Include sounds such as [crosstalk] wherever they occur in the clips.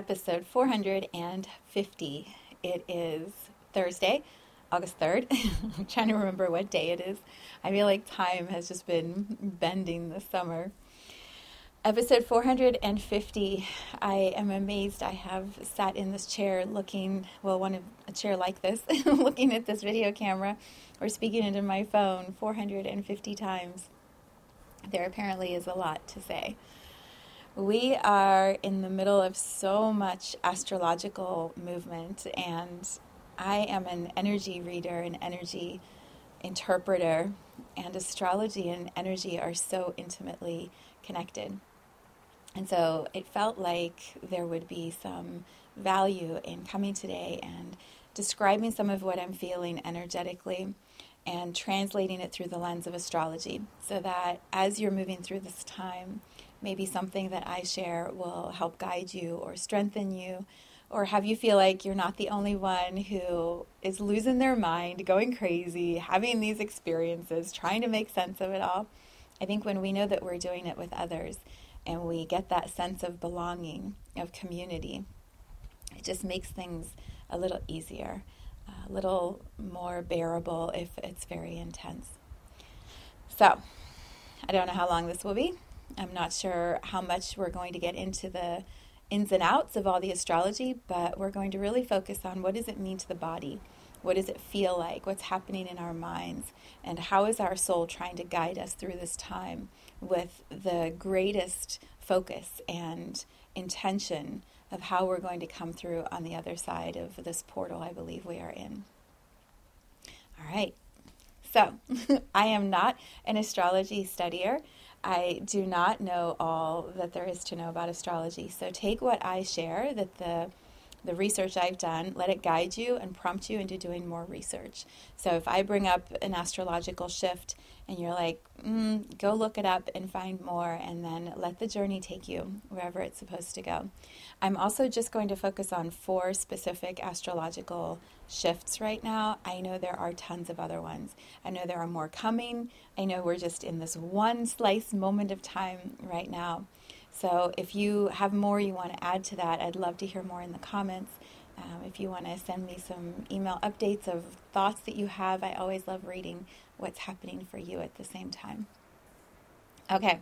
Episode 450. It is Thursday, August 3rd. [laughs] I'm trying to remember what day it is. I feel like time has just been bending this summer. Episode 450. I am amazed. I have sat in this chair looking, well, one of a chair like this, [laughs] looking at this video camera or speaking into my phone 450 times. There apparently is a lot to say. We are in the middle of so much astrological movement, and I am an energy reader, an energy interpreter, and astrology and energy are so intimately connected. And so it felt like there would be some value in coming today and describing some of what I'm feeling energetically and translating it through the lens of astrology so that as you're moving through this time, maybe something that I share will help guide you or strengthen you or have you feel like you're not the only one who is losing their mind, going crazy, having these experiences, trying to make sense of it all. I think when we know that we're doing it with others and we get that sense of belonging, of community, it just makes things a little easier, a little more bearable if it's very intense. So, I don't know how long this will be. I'm not sure how much we're going to get into the ins and outs of all the astrology, but we're going to really focus on what does it mean to the body? What does it feel like? What's happening in our minds? And how is our soul trying to guide us through this time with the greatest focus and intention of how we're going to come through on the other side of this portal I believe we are in? All right. So, [laughs] I am not an astrology studier. I do not know all that there is to know about astrology. So take what I share, that the the research I've done, let it guide you and prompt you into doing more research. So if I bring up an astrological shift and you're like, mm, go look it up and find more, and then let the journey take you wherever it's supposed to go. I'm also just going to focus on four specific astrological shifts right now. I know there are tons of other ones. I know there are more coming. I know we're just in this one slice moment of time right now. So if you have more you want to add to that, I'd love to hear more in the comments. Um, if you want to send me some email updates of thoughts that you have, I always love reading what's happening for you at the same time. Okay.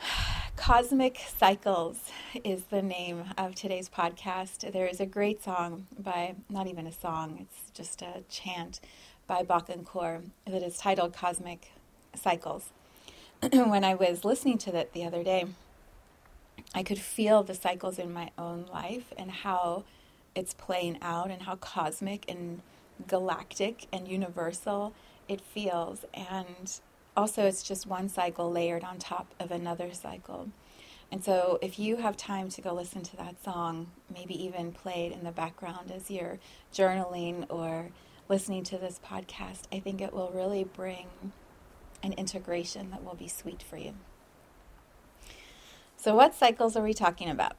[sighs] Cosmic Cycles is the name of today's podcast. There is a great song by, not even a song, it's just a chant by Bachan Kaur that is titled Cosmic Cycles. [clears throat] when I was listening to that the other day, I could feel the cycles in my own life and how it's playing out and how cosmic and galactic and universal it feels. And also, it's just one cycle layered on top of another cycle. And so, if you have time to go listen to that song, maybe even play it in the background as you're journaling or listening to this podcast, I think it will really bring an integration that will be sweet for you. So, what cycles are we talking about?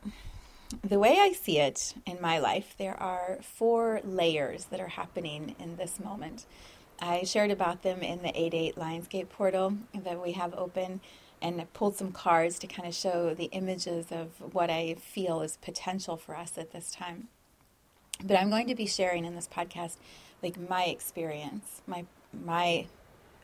The way I see it in my life, there are four layers that are happening in this moment. I shared about them in the 8 8 Lionsgate portal that we have open and pulled some cards to kind of show the images of what I feel is potential for us at this time. But I'm going to be sharing in this podcast like my experience, my my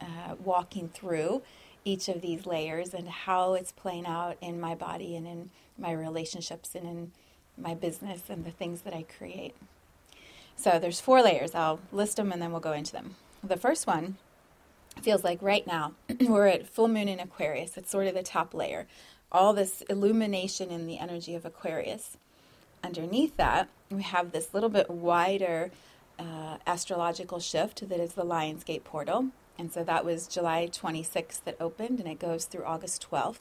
uh, walking through each of these layers and how it's playing out in my body and in my relationships and in my business and the things that I create. So there's four layers. I'll list them and then we'll go into them. The first one feels like right now [clears throat] we're at full moon in Aquarius. It's sort of the top layer. All this illumination in the energy of Aquarius. underneath that, we have this little bit wider uh, astrological shift that is the Lionsgate portal. And so that was July 26th that opened, and it goes through August 12th.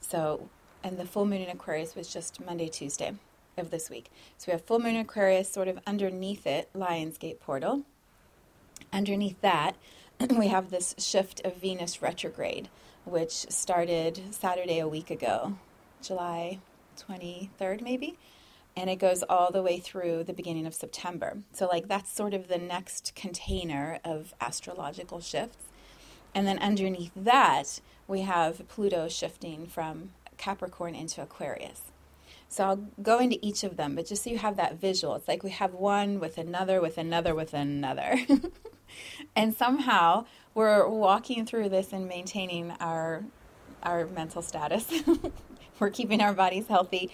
So, and the full moon in Aquarius was just Monday, Tuesday of this week. So we have full moon in Aquarius sort of underneath it, Lionsgate portal. Underneath that, [clears throat] we have this shift of Venus retrograde, which started Saturday a week ago, July 23rd, maybe. And it goes all the way through the beginning of September. So, like, that's sort of the next container of astrological shifts. And then underneath that, we have Pluto shifting from Capricorn into Aquarius. So I'll go into each of them, but just so you have that visual, it's like we have one with another, with another, with another. [laughs] and somehow we're walking through this and maintaining our our mental status. [laughs] we're keeping our bodies healthy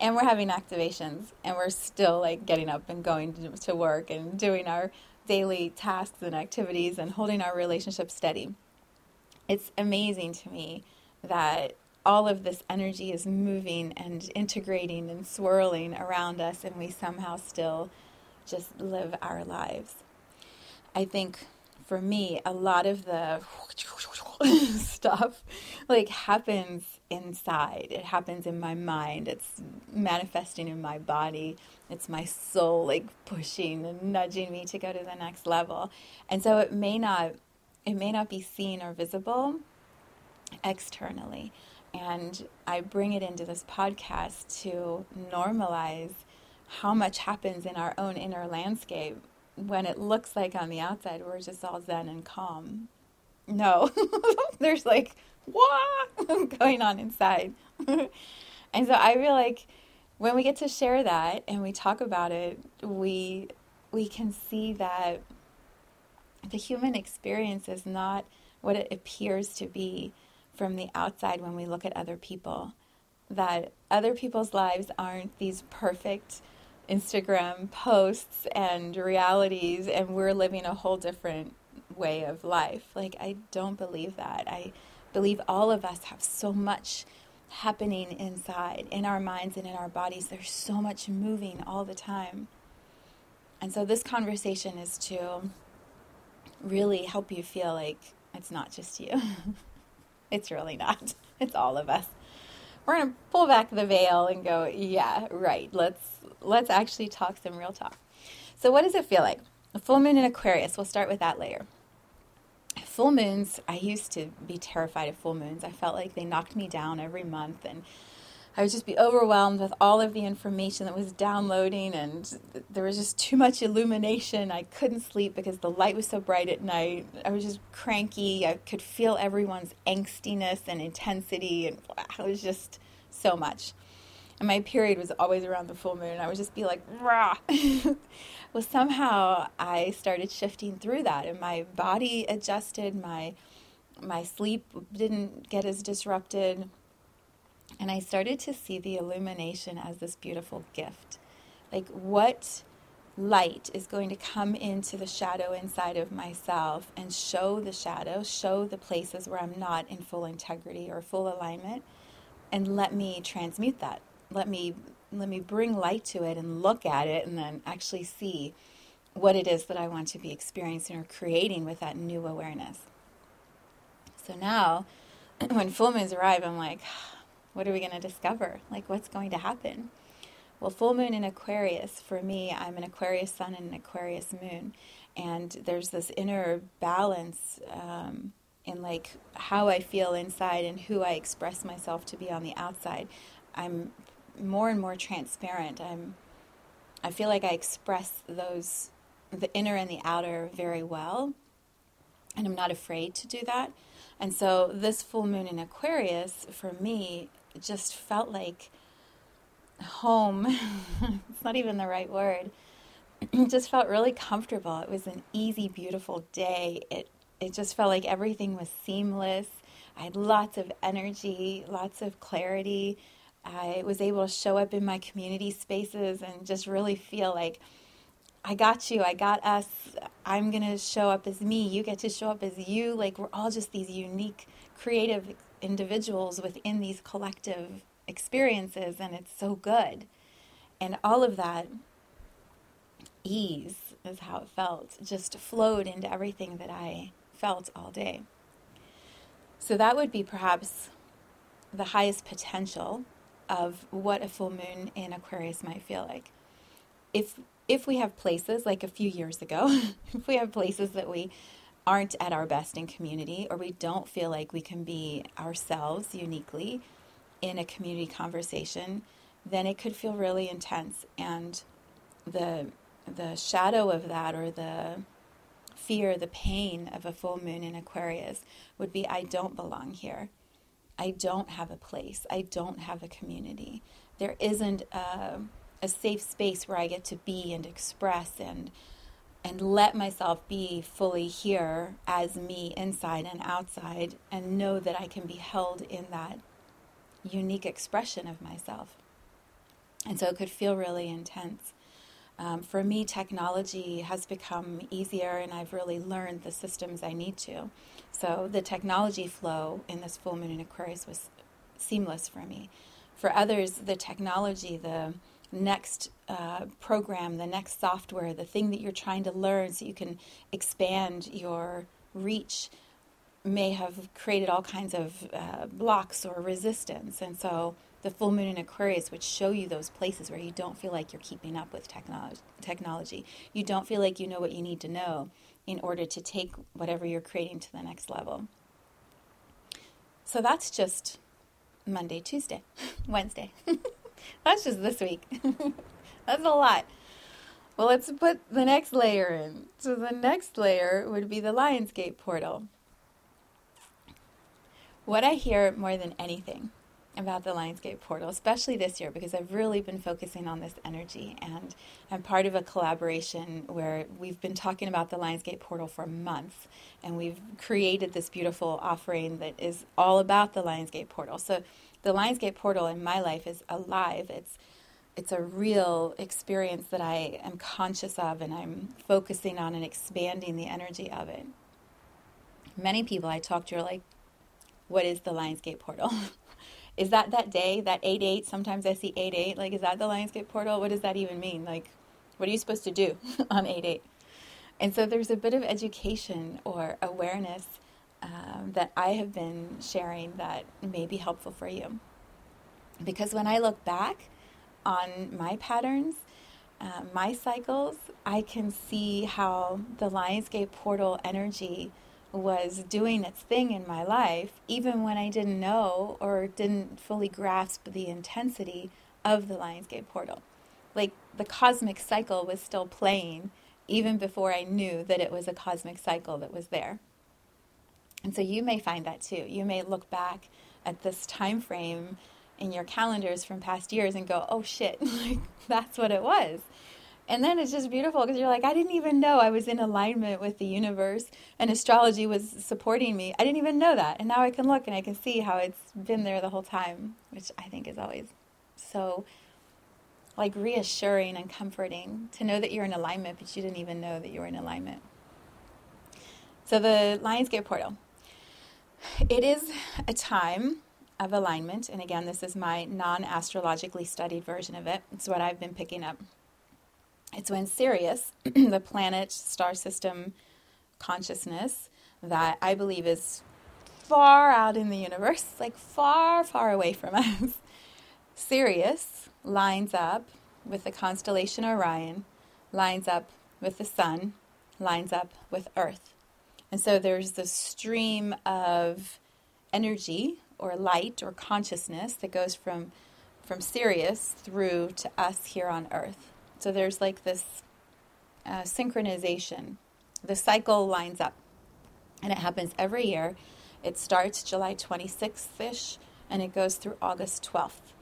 and we're having activations and we're still like getting up and going to work and doing our daily tasks and activities and holding our relationship steady. It's amazing to me that all of this energy is moving and integrating and swirling around us, and we somehow still just live our lives. I think for me, a lot of the [laughs] stuff like happens inside. It happens in my mind. It's manifesting in my body. It's my soul like pushing and nudging me to go to the next level. And so it may not it may not be seen or visible externally. And I bring it into this podcast to normalize how much happens in our own inner landscape when it looks like on the outside we're just all zen and calm. No, [laughs] there's like, what [laughs] going on inside? [laughs] and so I feel like when we get to share that and we talk about it, we we can see that the human experience is not what it appears to be from the outside when we look at other people. That other people's lives aren't these perfect Instagram posts and realities, and we're living a whole different way of life. Like, I don't believe that. I believe all of us have so much happening inside, in our minds and in our bodies. There's so much moving all the time. And so, this conversation is to really help you feel like it's not just you. [laughs] it's really not. [laughs] It's all of us. We're going to pull back the veil and go, yeah, right. Let's let's actually talk some real talk. So what does it feel like? A full moon in Aquarius. We'll start with that layer. Full moons, I used to be terrified of full moons. I felt like they knocked me down every month and I would just be overwhelmed with all of the information that was downloading, and there was just too much illumination. I couldn't sleep because the light was so bright at night. I was just cranky. I could feel everyone's angstiness and intensity, and it was just so much. And my period was always around the full moon. I would just be like, rah. [laughs] well, somehow I started shifting through that, and my body adjusted. My my sleep didn't get as disrupted and I started to see the illumination as this beautiful gift. Like, what light is going to come into the shadow inside of myself and show the shadow, show the places where I'm not in full integrity or full alignment, and let me transmute that. Let me let me bring light to it and look at it and then actually see what it is that I want to be experiencing or creating with that new awareness. So now [clears throat] when full moons arrive, I'm like, [sighs] what are we going to discover? Like, what's going to happen? Well, full moon in Aquarius, for me, I'm an Aquarius sun and an Aquarius moon. And there's this inner balance um, in like how I feel inside and who I express myself to be on the outside. I'm more and more transparent. I'm I feel like I express those the inner and the outer very well. And I'm not afraid to do that. And so this full moon in Aquarius for me just felt like home. [laughs] it's not even the right word. It [clears throat] just felt really comfortable. It was an easy, beautiful day. It it just felt like everything was seamless. I had lots of energy, lots of clarity. I was able to show up in my community spaces and just really feel like I got you, I got us. I'm going to show up as me. You get to show up as you. Like we're all just these unique, creative individuals within these collective experiences, and it's so good. And all of that ease is how it felt, just flowed into everything that I felt all day. So that would be perhaps the highest potential of what a full moon in Aquarius might feel like. If if we have places like a few years ago, [laughs] if we have places that we aren't at our best in community or we don't feel like we can be ourselves uniquely in a community conversation, then it could feel really intense and the the shadow of that or the fear, the pain of a full moon in Aquarius would be I don't belong here. I don't have a place. I don't have a community. There isn't a, a safe space where I get to be and express and and let myself be fully here as me inside and outside and know that I can be held in that unique expression of myself. And so it could feel really intense. Um, for me, technology has become easier, and I've really learned the systems I need to. So the technology flow in this full moon in Aquarius was seamless for me. For others, the technology, the next uh, program, the next software, the thing that you're trying to learn so you can expand your reach may have created all kinds of uh, blocks or resistance. And so the full moon in Aquarius would show you those places where you don't feel like you're keeping up with technology. technology. You don't feel like you know what you need to know in order to take whatever you're creating to the next level. So that's just Monday, Tuesday, [laughs] Wednesday. [laughs] that's just this week. [laughs] that's a lot. Well, let's put the next layer in. So the next layer would be the Lionsgate portal. What I hear more than anything about the Lionsgate portal, especially this year, because I've really been focusing on this energy. And I'm part of a collaboration where we've been talking about the Lionsgate portal for months. And we've created this beautiful offering that is all about the Lionsgate portal. So the Lionsgate portal in my life is alive. It's it's a real experience that I am conscious of and I'm focusing on and expanding the energy of it. Many people I talk to are like, what is the Lionsgate portal? [laughs] is that that day, that 8 8? Sometimes I see 8 8. Like, is that the Lionsgate portal? What does that even mean? Like, what are you supposed to do [laughs] on 8 8? And so there's a bit of education or awareness um, that I have been sharing that may be helpful for you. Because when I look back on my patterns, uh, my cycles, I can see how the Lionsgate portal energy was doing its thing in my life, even when I didn't know or didn't fully grasp the intensity of the Lionsgate portal. Like the cosmic cycle was still playing even before I knew that it was a cosmic cycle that was there. And so you may find that too. You may look back at this time frame in your calendars from past years and go, "Oh shit, [laughs] like that's what it was." And then it's just beautiful because you're like, I didn't even know I was in alignment with the universe and astrology was supporting me. I didn't even know that. And now I can look and I can see how it's been there the whole time, which I think is always so like reassuring and comforting to know that you're in alignment, but you didn't even know that you were in alignment. So the Lionsgate portal. It is a time of alignment, and again, this is my non astrologically studied version of it. It's what I've been picking up it's when Sirius, [clears throat] the planet star system consciousness that I believe is far out in the universe, [laughs] like far, far away from [laughs] us, Sirius lines up with the constellation Orion, lines up with the sun, lines up with Earth. And so there's this stream of energy or light or consciousness that goes from from Sirius through to us here on Earth. So there's like this uh, synchronization. The cycle lines up, and it happens every year. It starts July 26th ish, and it goes through August 12th.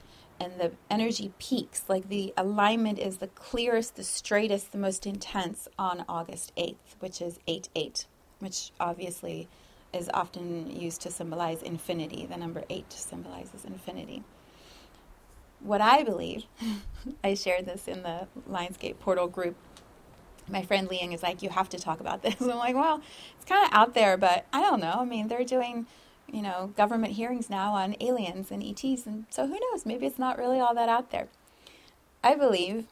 And the energy peaks, like the alignment is the clearest, the straightest, the most intense on August 8th, which is 8 8, which obviously is often used to symbolize infinity. The number 8 symbolizes infinity what I believe, I shared this in the Lionsgate portal group. My friend Liang is like, you have to talk about this. [laughs] I'm like, well, it's kind of out there, but I don't know. I mean, they're doing, you know, government hearings now on aliens and ETs, and so who knows? Maybe it's not really all that out there. I believe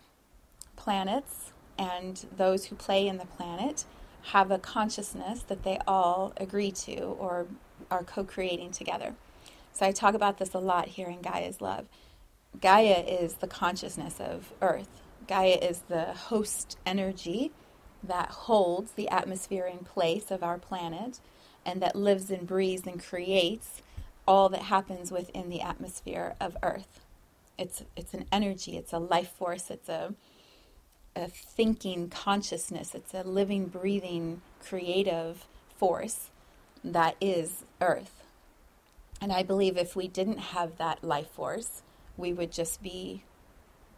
planets and those who play in the planet have a consciousness that they all agree to or are co creating together. So I talk about this a lot here in Gaia's Love. Gaia is the consciousness of Earth, Gaia is the host energy that holds the atmosphere in place of our planet and that lives and breathes and creates all that happens within the atmosphere of Earth. It's, it's an energy, it's a life force, it's a, a thinking consciousness, it's a living, breathing, creative force that is Earth. And I believe if we didn't have that life force, we would just be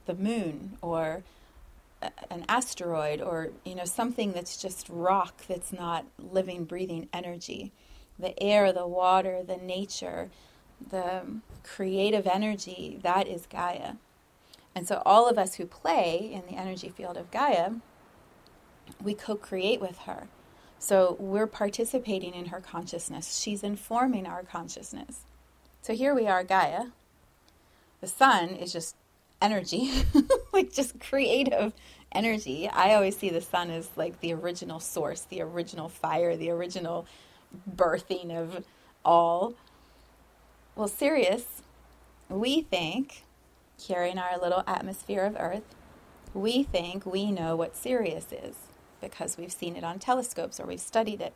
the moon or an asteroid or you know something that's just rock that's not living breathing energy. The air the water the nature the creative energy that is gaia. And so all of us who play in the energy field of gaia we co-create with her. So we're participating in her consciousness. She's informing our consciousness. So here we are gaia the sun is just energy, [laughs] like just creative energy. I always see the sun as like the original source, the original fire, the original birthing of all. Well, Sirius, we think, here in our little atmosphere of Earth, we think we know what Sirius is because we've seen it on telescopes or we've studied it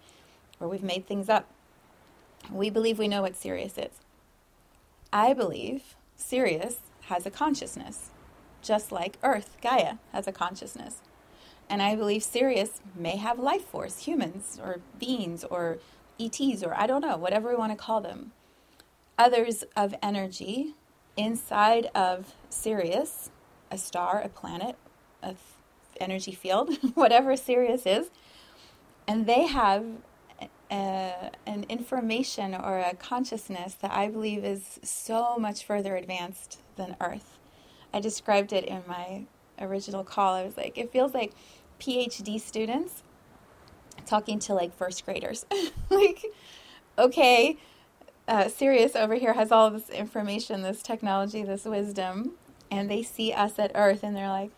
or we've made things up. We believe we know what Sirius is. I believe Sirius has a consciousness, just like Earth, Gaia, has a consciousness. And I believe Sirius may have life force, humans or beings or ETs or I don't know, whatever we want to call them. Others of energy inside of Sirius, a star, a planet, a energy field, [laughs] whatever Sirius is, and they have a, an information or a consciousness that I believe is so much further advanced than Earth. I described it in my original call. I was like, it feels like PhD students talking to like first graders. [laughs] like, okay, uh, Sirius over here has all this information, this technology, this wisdom, and they see us at Earth and they're like,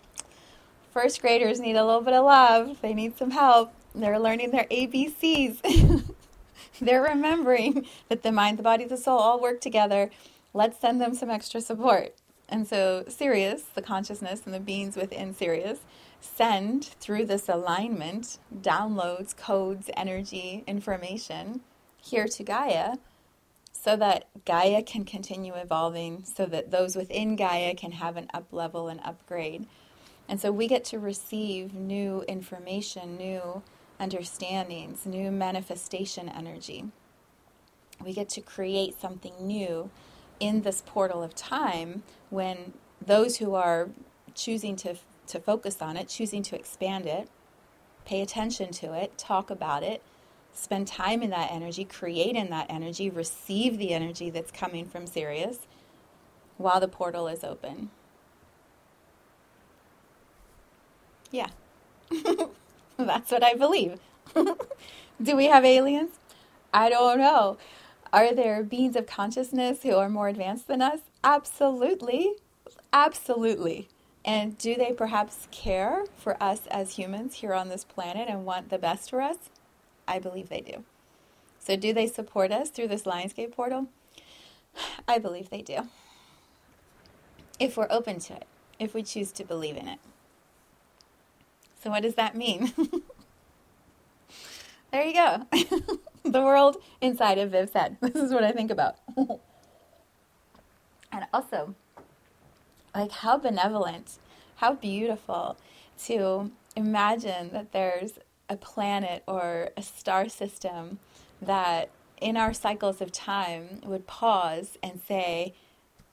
first graders need a little bit of love. They need some help. They're learning their ABCs. [laughs] [laughs] They're remembering that the mind, the body, the soul all work together. Let's send them some extra support. And so, Sirius, the consciousness and the beings within Sirius, send through this alignment downloads, codes, energy, information here to Gaia so that Gaia can continue evolving, so that those within Gaia can have an up level and upgrade. And so we get to receive new information, new understandings, new manifestation energy. We get to create something new in this portal of time when those who are choosing to, to focus on it, choosing to expand it, pay attention to it, talk about it, spend time in that energy, create in that energy, receive the energy that's coming from Sirius while the portal is open. Yeah. [laughs] [laughs] That's what I believe. [laughs] Do we have aliens? I don't know. Are there beings of consciousness who are more advanced than us? Absolutely. Absolutely. And do they perhaps care for us as humans here on this planet and want the best for us? I believe they do. So, do they support us through this Lionsgate portal? [sighs] I believe they do. If we're open to it, if we choose to believe in it. So, what does that mean? [laughs] there you go. [laughs] the world inside of Viv's head. [laughs] This is what I think about. and also, like, how benevolent, how beautiful to imagine that there's a planet or a star system that in our cycles of time would pause and say,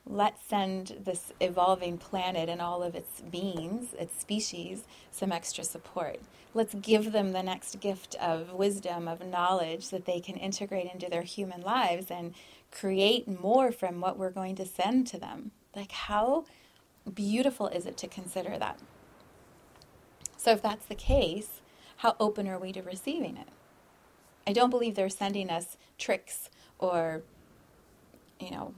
let's send this evolving planet and all of its beings, its species, some extra support. Let's give them the next gift of wisdom, of knowledge that they can integrate into their human lives and create more from what we're going to send to them. Like, how beautiful is it to consider that? So, if that's the case, how open are we to receiving it? I don't believe they're sending us tricks or, you know,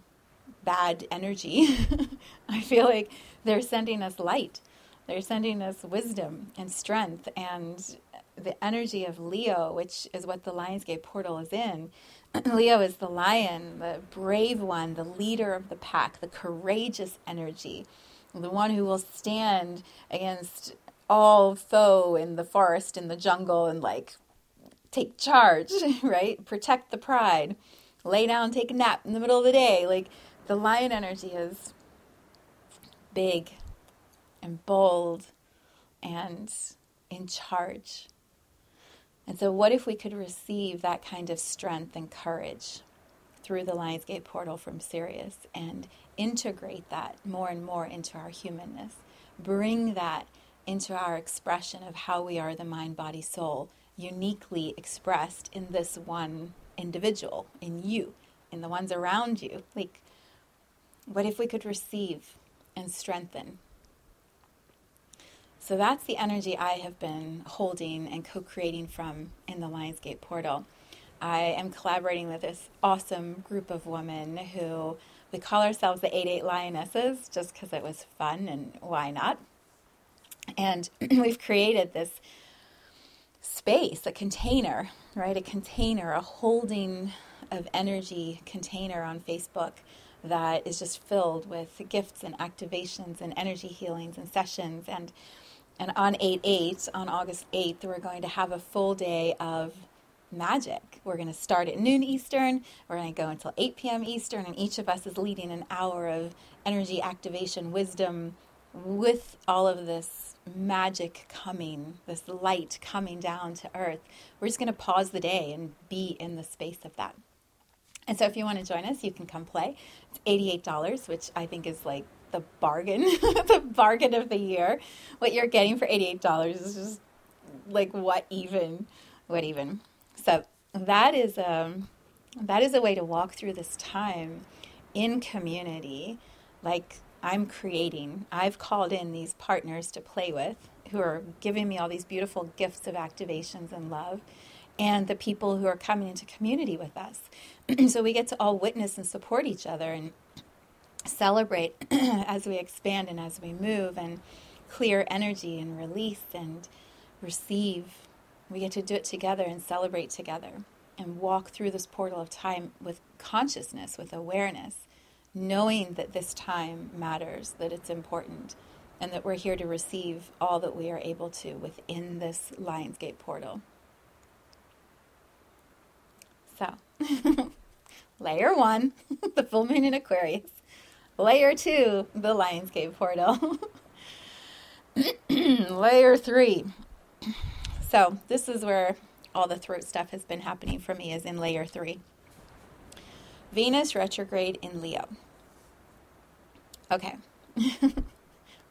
bad energy. [laughs] I feel like they're sending us light. They're sending us wisdom and strength and the energy of Leo, which is what the Lionsgate portal is in. [clears throat] Leo is the lion, the brave one, the leader of the pack, the courageous energy, the one who will stand against all foe in the forest, in the jungle, and like take charge, [laughs] right? Protect the pride, lay down, take a nap in the middle of the day. Like the lion energy is big and bold and in charge. And so, what if we could receive that kind of strength and courage through the Lionsgate portal from Sirius and integrate that more and more into our humanness? Bring that into our expression of how we are the mind, body, soul, uniquely expressed in this one individual, in you, in the ones around you. Like, what if we could receive and strengthen? So that's the energy I have been holding and co creating from in the Lionsgate portal. I am collaborating with this awesome group of women who we call ourselves the 88 Lionesses just because it was fun and why not? And [clears throat] we've created this space, a container, right? A container, a holding of energy container on Facebook that is just filled with gifts and activations and energy healings and sessions. And, and on 8 8, on August 8th, we're going to have a full day of magic. We're going to start at noon Eastern. We're going to go until 8 p.m. Eastern, and each of us is leading an hour of energy activation, wisdom, with all of this magic coming, this light coming down to earth, we're just going to pause the day and be in the space of that. And so if you want to join us, you can come play. It's $88, which I think is like the bargain, [laughs] the bargain of the year. What you're getting for $88 is just like what even, what even. So that is um that is a way to walk through this time in community like I'm creating. I've called in these partners to play with who are giving me all these beautiful gifts of activations and love, and the people who are coming into community with us. [clears throat] so we get to all witness and support each other and celebrate [clears throat] as we expand and as we move and clear energy and release and receive. We get to do it together and celebrate together and walk through this portal of time with consciousness, with awareness knowing that this time matters, that it's important, and that we're here to receive all that we are able to within this Lionsgate portal. So, [laughs] layer one, [laughs] the full moon in Aquarius. Layer two, the Lionsgate portal. [laughs] layer three. So, this is where all the throat stuff has been happening for me, is in layer three. Venus retrograde in Leo. Okay.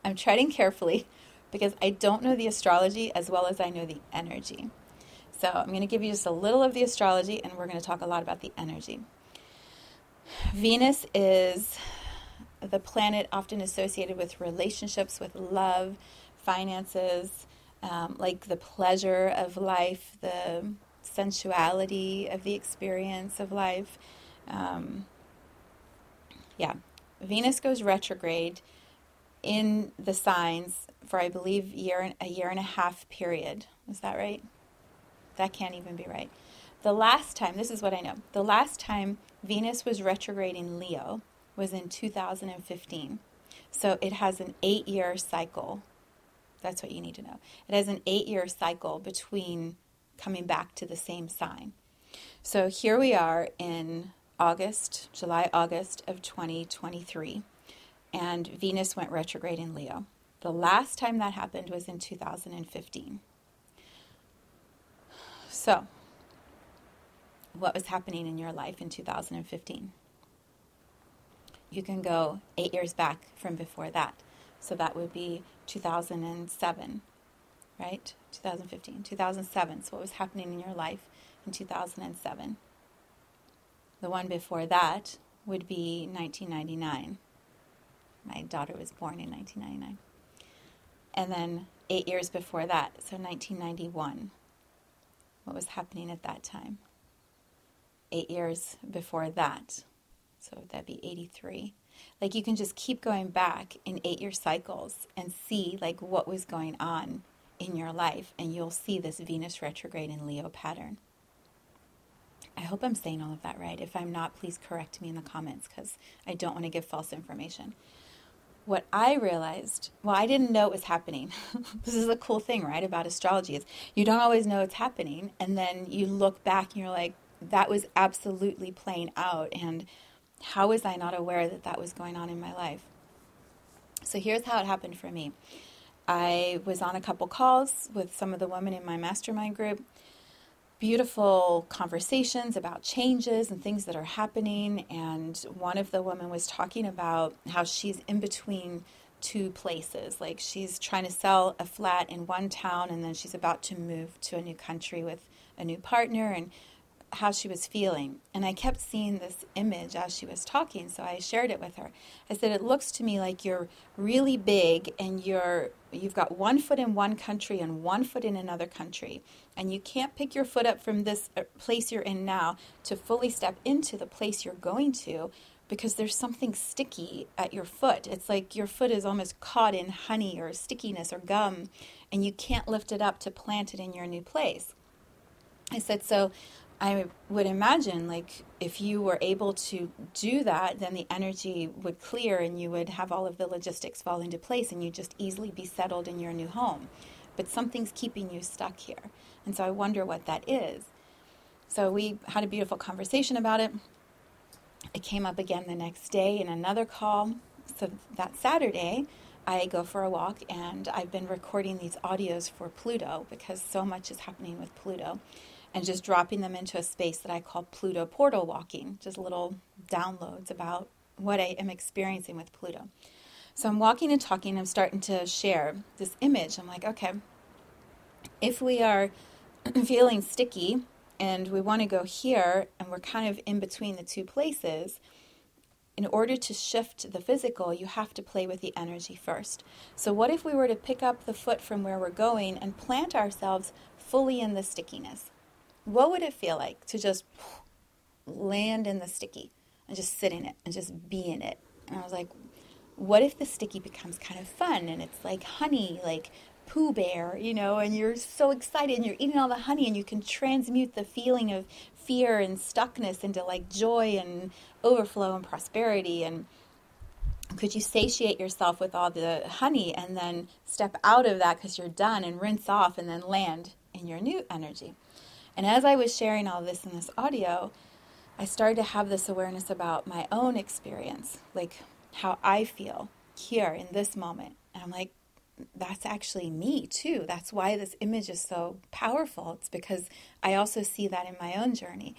I'm treading carefully because I don't know the astrology as well as I know the energy. So I'm going to give you just a little of the astrology and we're going to talk a lot about the energy. Venus is the planet often associated with relationships, with love, finances, um, like the pleasure of life, the sensuality of the experience of life. Um, yeah, Venus goes retrograde in the signs for I believe year a year and a half period. Is that right? That can't even be right. The last time, this is what I know. The last time Venus was retrograde in Leo was in 2015. So it has an 8-year cycle. That's what you need to know. It has an 8-year cycle between coming back to the same sign. So here we are in August, July, August of 2023, and Venus went retrograde in Leo. The last time that happened was in 2015. So, what was happening in your life in 2015? You can go eight years back from before that. So that would be 2007, right? 2015, 2007. So, what was happening in your life in 2007? The one before that would be 1999. My daughter was born in 1999. And then eight years before that, so 1991. What was happening at that time? Eight years before that, So that'd be 83. Like you can just keep going back in eight year cycles and see like what was going on in your life, and you'll see this Venus retrograde in Leo pattern. I hope I'm saying all of that right. If I'm not, please correct me in the comments because I don't want to give false information. What I realized, well, I didn't know it was happening. [laughs] this is a cool thing, right, about astrology is you don't always know it's happening, and then you look back and you're like, that was absolutely playing out, and how was I not aware that that was going on in my life? So here's how it happened for me. I was on a couple calls with some of the women in my mastermind group. Beautiful conversations about changes and things that are happening. And one of the women was talking about how she's in between two places. Like she's trying to sell a flat in one town and then she's about to move to a new country with a new partner. And how she was feeling. And I kept seeing this image as she was talking, so I shared it with her. I said, It looks to me like you're really big and you're you've got one foot in one country and one foot in another country. And you can't pick your foot up from this uh, place you're in now to fully step into the place you're going to because there's something sticky at your foot. It's like your foot is almost caught in honey or stickiness or gum, and you can't lift it up to plant it in your new place. I said, So I would imagine, like, if you were able to do that, then the energy would clear and you would have all of the logistics fall into place and you'd just easily be settled in your new home. But something's keeping you stuck here. And so I wonder what that is. So we had a beautiful conversation about it. It came up again the next day in another call. So that Saturday, I go for a walk and I've been recording these audios for Pluto because so much is happening with Pluto and just dropping them into a space that I call Pluto portal walking, just little downloads about what I am experiencing with Pluto. So I'm walking and talking, I'm starting to share this image. I'm like, okay, if we are [clears throat] feeling sticky and we want to go here and we're kind of in between the two places, in order to shift the physical, you have to play with the energy first. So, what if we were to pick up the foot from where we're going and plant ourselves fully in the stickiness? What would it feel like to just land in the sticky and just sit in it and just be in it? And I was like, what if the sticky becomes kind of fun and it's like honey, like Pooh Bear, you know, and you're so excited and you're eating all the honey and you can transmute the feeling of fear and stuckness into like joy and overflow and prosperity and could you satiate yourself with all the honey and then step out of that because you're done and rinse off and then land in your new energy and as I was sharing all this in this audio, I started to have this awareness about my own experience, like how I feel here in this moment. And I'm like, that's actually me too. That's why this image is so powerful. It's because I also see that in my own journey.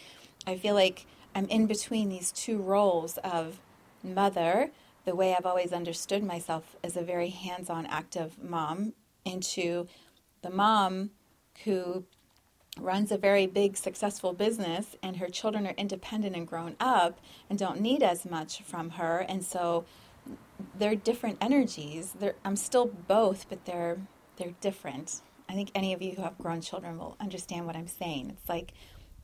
I feel like I'm in between these two roles of mother, the way I've always understood myself as a very hands on, active mom, into the mom who runs a very big successful business and her children are independent and grown up and don't need as much from her and so they're different energies. They're, i'm still both but they're they're different. I think any of you who have grown children will understand what i'm saying. It's like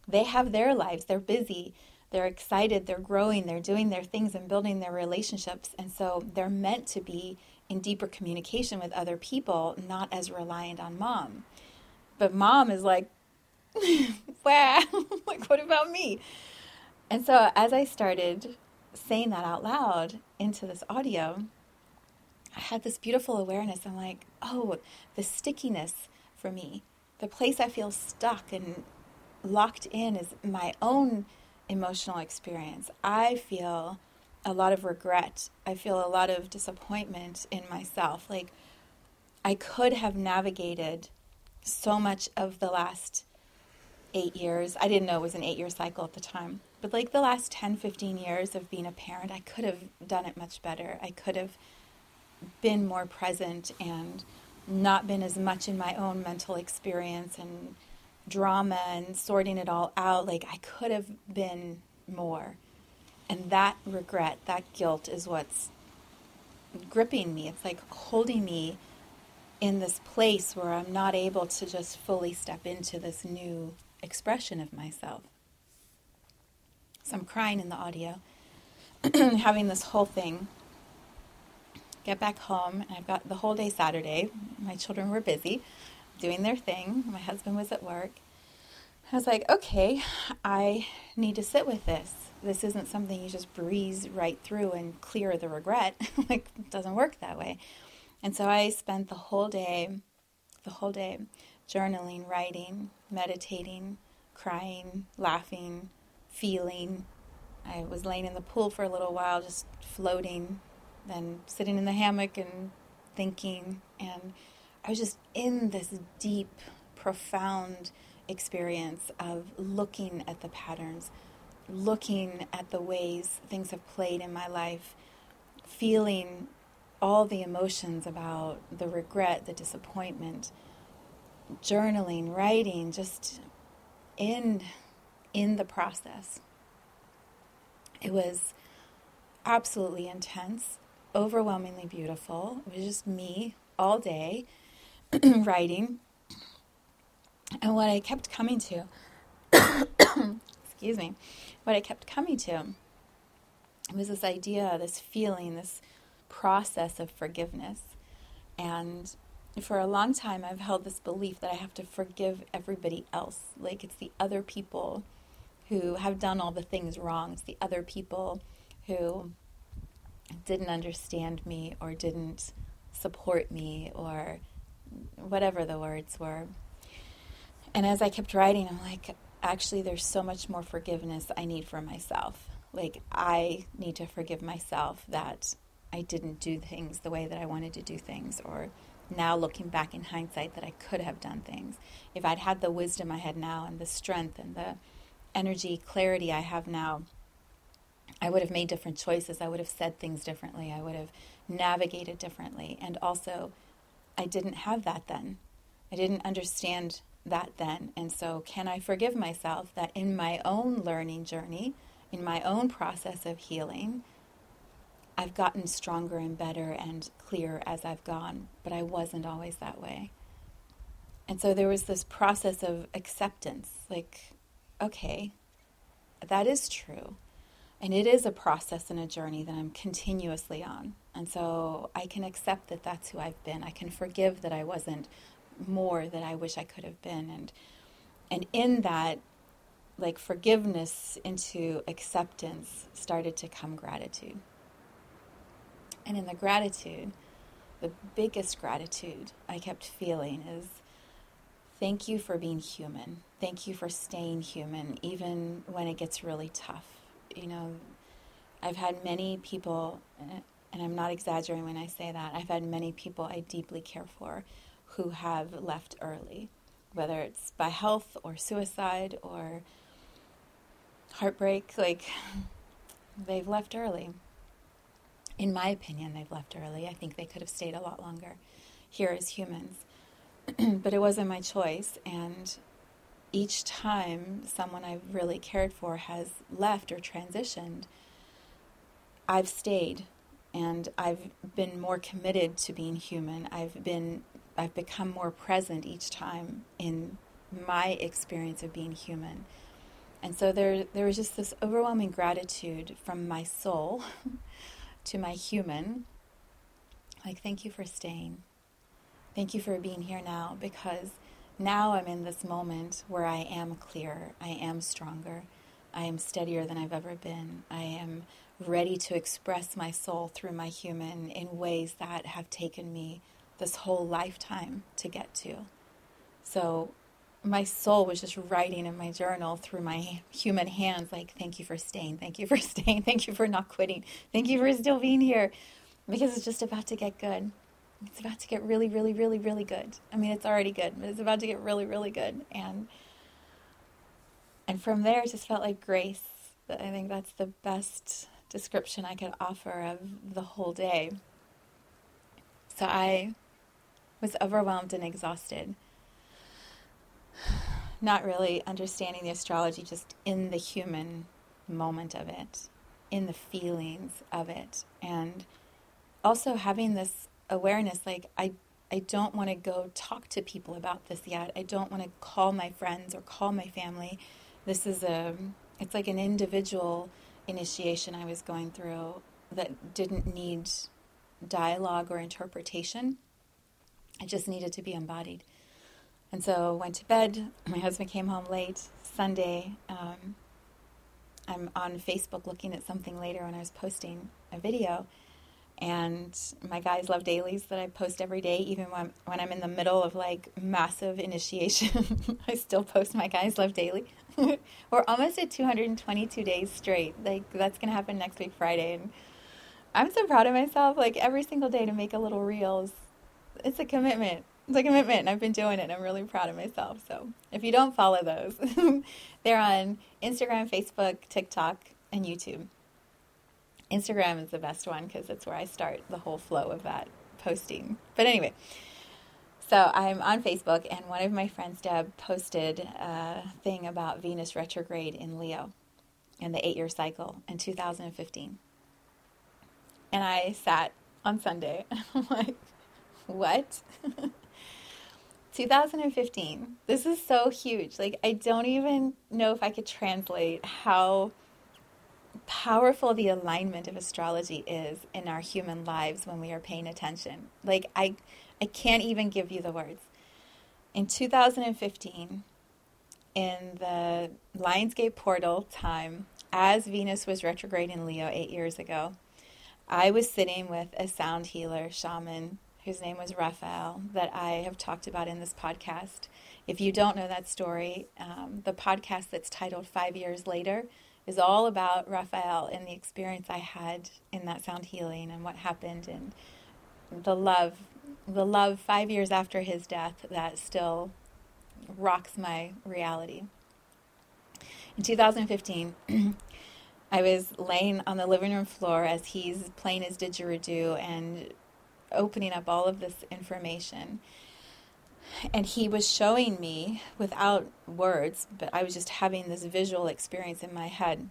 they have their lives. They're busy. They're excited. They're growing. They're doing their things and building their relationships and so they're meant to be in deeper communication with other people not as reliant on mom. But mom is like [laughs] wow, [laughs] like, what about me? And so as I started saying that out loud into this audio, I had this beautiful awareness. I'm like, oh, the stickiness for me, the place I feel stuck and locked in is my own emotional experience. I feel a lot of regret. I feel a lot of disappointment in myself. Like, I could have navigated so much of the last eight years. I didn't know it was an eight year cycle at the time. But like the last 10, 15 years of being a parent, I could have done it much better. I could have been more present and not been as much in my own mental experience and drama and sorting it all out. Like I could have been more. And that regret, that guilt is what's gripping me. It's like holding me in this place where I'm not able to just fully step into this new expression of myself. So I'm crying in the audio. [clears throat] having this whole thing. Get back home, and I've got the whole day Saturday. My children were busy doing their thing. My husband was at work. I was like, okay, I need to sit with this. This isn't something you just breeze right through and clear the regret. [laughs] like, it doesn't work that way. And so I spent the whole day, the whole day, journaling, writing, meditating, crying, laughing, feeling. I was laying in the pool for a little while, just floating, then sitting in the hammock and thinking. And I was just in this deep, profound experience of looking at the patterns, looking at the ways things have played in my life, feeling all the emotions about the regret, the disappointment, journaling, writing, just in in the process. It was absolutely intense, overwhelmingly beautiful. It was just me all day [clears throat] writing. And what I kept coming to, [coughs] excuse me, what I kept coming to was this idea, this feeling, this process of forgiveness. And for a long time, I've held this belief that I have to forgive everybody else. Like it's the other people who have done all the things wrong, it's the other people who didn't understand me or didn't support me or whatever the words were. And as I kept writing, I'm like, actually, there's so much more forgiveness I need for myself. Like, I need to forgive myself that I didn't do things the way that I wanted to do things, or now looking back in hindsight that I could have done things. If I'd had the wisdom I had now and the strength and the energy, clarity I have now, I would have made different choices. I would have said things differently. I would have navigated differently. And also, I didn't have that then. I didn't understand that then. And so, can I forgive myself that in my own learning journey, in my own process of healing, I've gotten stronger and better and clearer as I've gone, but I wasn't always that way. And so there was this process of acceptance like, okay, that is true. And it is a process and a journey that I'm continuously on. And so I can accept that that's who I've been. I can forgive that I wasn't more that I wish I could have been. And and in that like forgiveness into acceptance started to come gratitude. And in the gratitude, the biggest gratitude I kept feeling is thank you for being human. Thank you for staying human, even when it gets really tough. You know, I've had many people, and I'm not exaggerating when I say that, I've had many people I deeply care for who have left early, whether it's by health or suicide or heartbreak. Like, [laughs] they've left early in my opinion, they've left early. I think they could have stayed a lot longer here as humans. [clears throat] but it wasn't my choice. And each time someone I've really cared for has left or transitioned, I've stayed and I've been more committed to being human. I've been I've become more present each time in my experience of being human. And so there there was just this overwhelming gratitude from my soul [laughs] to my human, like, thank you for staying. Thank you for being here now because now I'm in this moment where I am clearer, I am stronger, I am steadier than I've ever been. I am ready to express my soul through my human in ways that have taken me this whole lifetime to get to. So my soul was just writing in my journal through my human hands like thank you for staying. Thank you for [laughs] staying. Thank you for not quitting. Thank you for still being here. Because it's just about to get good. It's about to get really really really really good. I mean it's already good but it's about to get really really good. And and from there it just felt like grace. I think that's the best description i could offer of the whole day. So i was overwhelmed and exhausted not really understanding the astrology just in the human moment of it, in the feelings of it, and also having this awareness like, I, I don't want to go talk to people about this yet. I don't want to call my friends or call my family. This is a, it's like an individual initiation I was going through that didn't need dialogue or interpretation. It just needed to be embodied. And so went to bed. My husband came home late Sunday. Um, I'm on Facebook looking at something later when I was posting a video. And my Gaia's Love dailies that I post every day, even when, when I'm in the middle of like massive initiation. [laughs] I still post my Gaia's Love daily. [laughs] We're almost at 222 days straight. Like that's going to happen next week, Friday. And I'm so proud of myself. Like every single day to make a little reels, it's a commitment. It's a commitment, and I've been doing it. and I'm really proud of myself. So if you don't follow those, [laughs] they're on Instagram, Facebook, TikTok, and YouTube. Instagram is the best one because it's where I start the whole flow of that posting. But anyway, so I'm on Facebook, and one of my friends, Deb, posted a thing about Venus retrograde in Leo and the eight year cycle in 2015. And I sat on Sunday, and [laughs] I'm like, what? [laughs] 2015. This is so huge. Like, I don't even know if I could translate how powerful the alignment of astrology is in our human lives when we are paying attention. Like, I, I can't even give you the words. In 2015, in the Lionsgate portal time, as Venus was retrograde in Leo eight years ago, I was sitting with a sound healer, shaman, whose name was Raphael, that I have talked about in this podcast. If you don't know that story, um, the podcast that's titled Five Years Later is all about Raphael and the experience I had in that sound healing and what happened and the love, the love five years after his death that still rocks my reality. In 2015, [clears throat] I was laying on the living room floor as he's playing his didgeridoo and opening up all of this information. And he was showing me without words, but I was just having this visual experience in my head.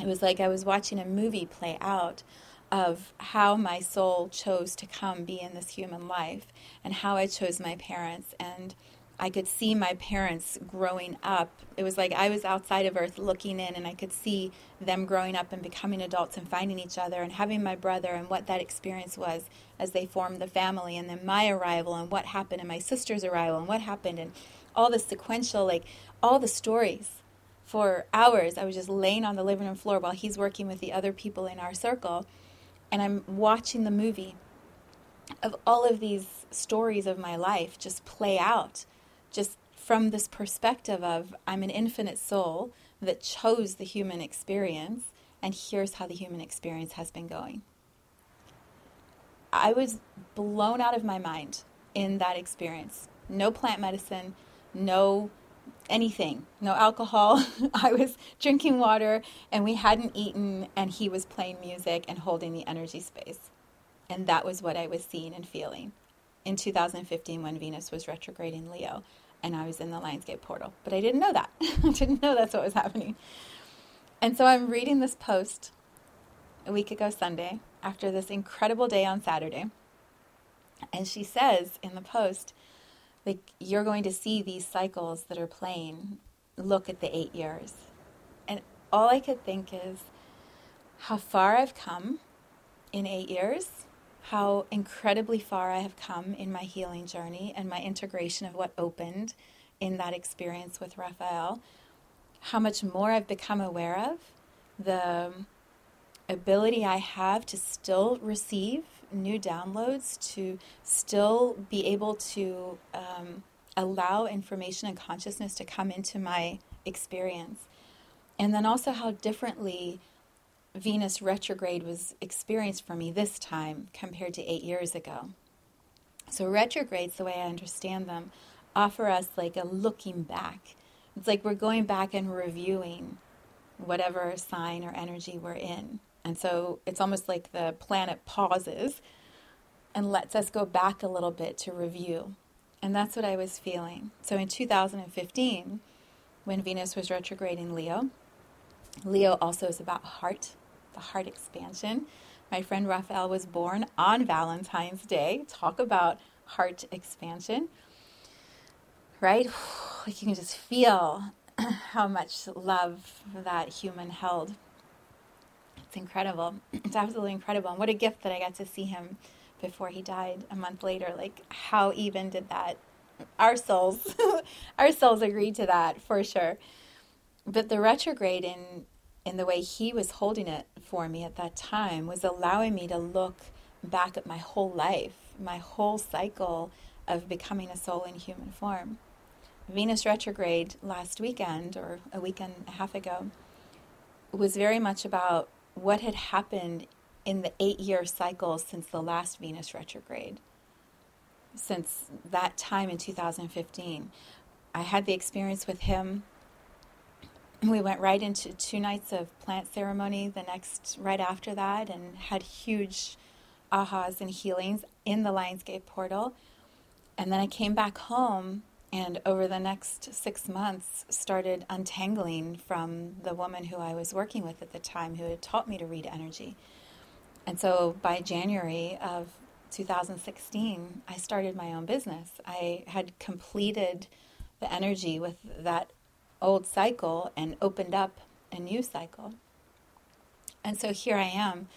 It was like I was watching a movie play out of how my soul chose to come be in this human life and how I chose my parents and I could see my parents growing up. It was like I was outside of Earth looking in, and I could see them growing up and becoming adults and finding each other and having my brother and what that experience was as they formed the family, and then my arrival and what happened, and my sister's arrival and what happened, and all the sequential, like all the stories. For hours, I was just laying on the living room floor while he's working with the other people in our circle, and I'm watching the movie of all of these stories of my life just play out just from this perspective of I'm an infinite soul that chose the human experience, and here's how the human experience has been going. I was blown out of my mind in that experience. No plant medicine, no anything, no alcohol. [laughs] I was drinking water, and we hadn't eaten, and he was playing music and holding the energy space. And that was what I was seeing and feeling in 2015 when Venus was retrograde in Leo and I was in the Lionsgate portal. But I didn't know that. [laughs] I didn't know that's what was happening. And so I'm reading this post a week ago Sunday after this incredible day on Saturday. And she says in the post, like, you're going to see these cycles that are playing. Look at the eight years. And all I could think is how far I've come in eight years how incredibly far I have come in my healing journey and my integration of what opened in that experience with Raphael, how much more I've become aware of, the ability I have to still receive new downloads, to still be able to um, allow information and consciousness to come into my experience. And then also how differently Venus retrograde was experienced for me this time compared to eight years ago. So, retrogrades, the way I understand them, offer us like a looking back. It's like we're going back and reviewing whatever sign or energy we're in. And so it's almost like the planet pauses and lets us go back a little bit to review. And that's what I was feeling. So in 2015, when Venus was retrograde in Leo, Leo also is about heart the heart expansion. My friend Raphael was born on Valentine's Day. Talk about heart expansion, right? [sighs] You can just feel [clears throat] how much love that human held. it's incredible. It's absolutely incredible. And what a gift that I got to see him before he died a month later. Like, how even did that? Our souls, [laughs] our souls agreed to that for sure. But the retrograde in in the way he was holding it for me at that time was allowing me to look back at my whole life, my whole cycle of becoming a soul in human form. Venus retrograde last weekend or a weekend and a half ago was very much about what had happened in the eight year cycle since the last Venus retrograde. Since that time in 2015, I had the experience with him. We went right into two nights of plant ceremony the next, right after that, and had huge ahas and healings in the Lionsgate portal. And then I came back home and over the next six months started untangling from the woman who I was working with at the time who had taught me to read energy. And so by January of 2016, I started my own business. I had completed the energy with that old cycle and opened up a new cycle. And so here I am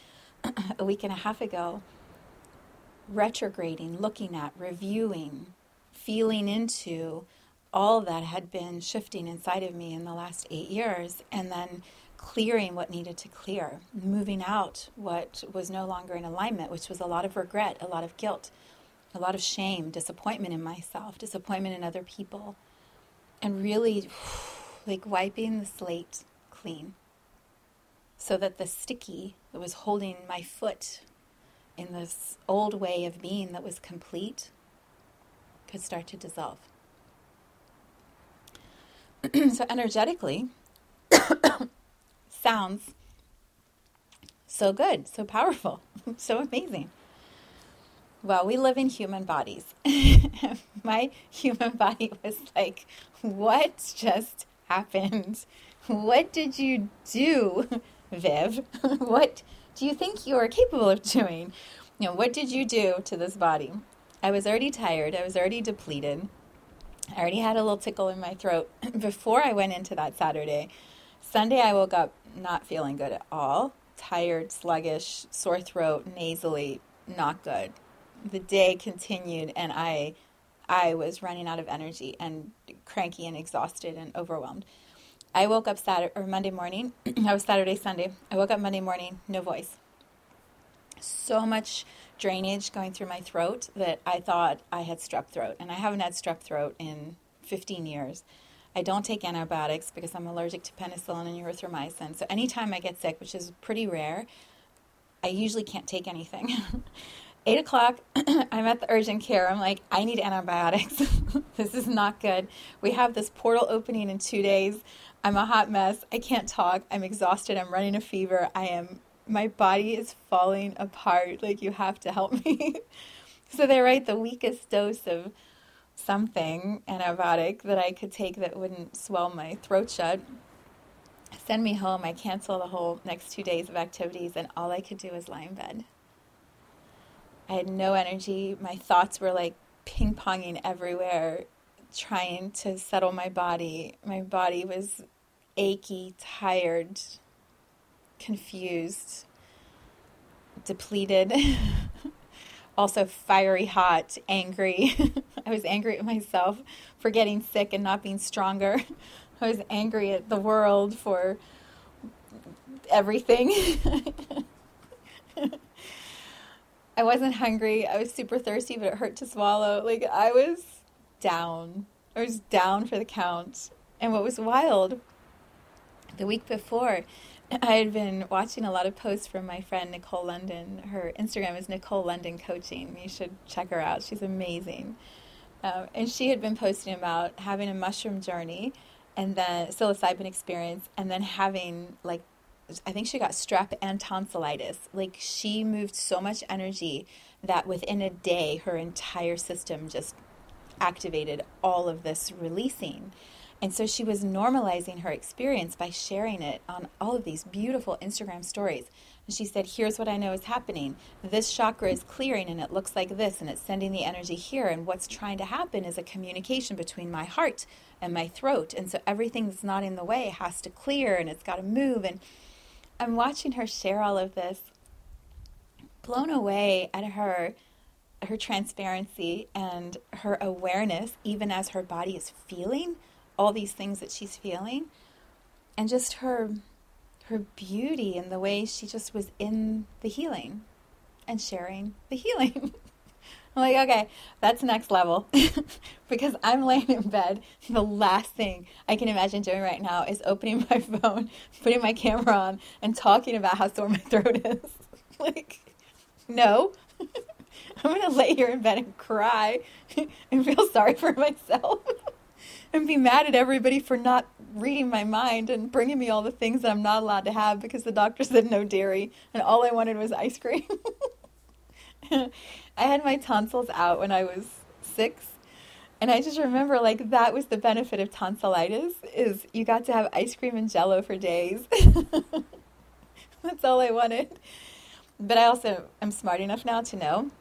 [clears throat] a week and a half ago, retrograding, looking at, reviewing, feeling into all that had been shifting inside of me in the last eight years, and then clearing what needed to clear, moving out what was no longer in alignment, which was a lot of regret, a lot of guilt, a lot of shame, disappointment in myself, disappointment in other people, and really like wiping the slate clean so that the sticky that was holding my foot in this old way of being that was complete could start to dissolve. [clears throat] so, energetically, [coughs] sounds so good, so powerful, [laughs] so amazing. Well, we live in human bodies. [laughs] My human body was like, What just happened? What did you do, Viv? [laughs] what do you think you are capable of doing? You know, what did you do to this body? I was already tired. I was already depleted. I already had a little tickle in my throat [clears throat] before I went into that Saturday. Sunday, I woke up not feeling good at all. Tired, sluggish, sore throat, nasally, not good. The day continued, and I, I was running out of energy and cranky and exhausted and overwhelmed. I woke up Saturday or Monday morning. [clears throat] I was Saturday, Sunday. I woke up Monday morning, no voice. So much drainage going through my throat that I thought I had strep throat. And I haven't had strep throat in 15 years. I don't take antibiotics because I'm allergic to penicillin and erythromycin. So anytime I get sick, which is pretty rare, I usually can't take anything. [laughs] Eight o'clock, [clears throat] I'm at the urgent care. I'm like, I need antibiotics. [laughs] this is not good. We have this portal opening in two days. I'm a hot mess. I can't talk. I'm exhausted. I'm running a fever. I am my body is falling apart. Like, you have to help [laughs] me. so they write the weakest dose of something antibiotic that I could take that wouldn't swell my throat shut. Send me home. I cancel the whole next two days of activities, and all I could do was lie in bed. I had no energy. My thoughts were like ping ponging everywhere, trying to settle my body. My body was achy, tired, confused, depleted, [laughs] also fiery hot, angry. [laughs] I was angry at myself for getting sick and not being stronger. [laughs] I was angry at the world for everything. I wasn't hungry. I was super thirsty, but it hurt to swallow. Like, I was down. I was down for the count. And what was wild, the week before, I had been watching a lot of posts from my friend Nicole London. Her Instagram is Nicole London Coaching. You should check her out. She's amazing. Um, and she had been posting about having a mushroom journey and then psilocybin experience and then having like I think she got strep and tonsillitis. Like she moved so much energy that within a day her entire system just activated all of this releasing. And so she was normalizing her experience by sharing it on all of these beautiful Instagram stories. And she said, Here's what I know is happening. This chakra is clearing and it looks like this, and it's sending the energy here. And what's trying to happen is a communication between my heart and my throat. And so everything that's not in the way has to clear and it's got to move. And I'm watching her share all of this, blown away at her her transparency and her awareness even as her body is feeling all these things that she's feeling and just her her beauty and the way she just was in the healing and sharing the [laughs] healing. I'm like, okay, that's next level. [laughs] because I'm laying in bed. The last thing I can imagine doing right now is opening my [laughs] phone, putting my camera on, and talking about how sore my throat is. [laughs] like, no. I'm going to lay here in bed and cry and feel sorry for myself and be mad at everybody for not reading my mind and bringing me all the things that I'm not allowed to have because the doctor said no dairy and all I wanted was ice cream. [laughs] I had my tonsils out when I was six. And I just remember like that was the benefit of tonsillitis is you got to have ice cream and jello for days. [laughs] That's all I wanted. But I also am smart enough now to know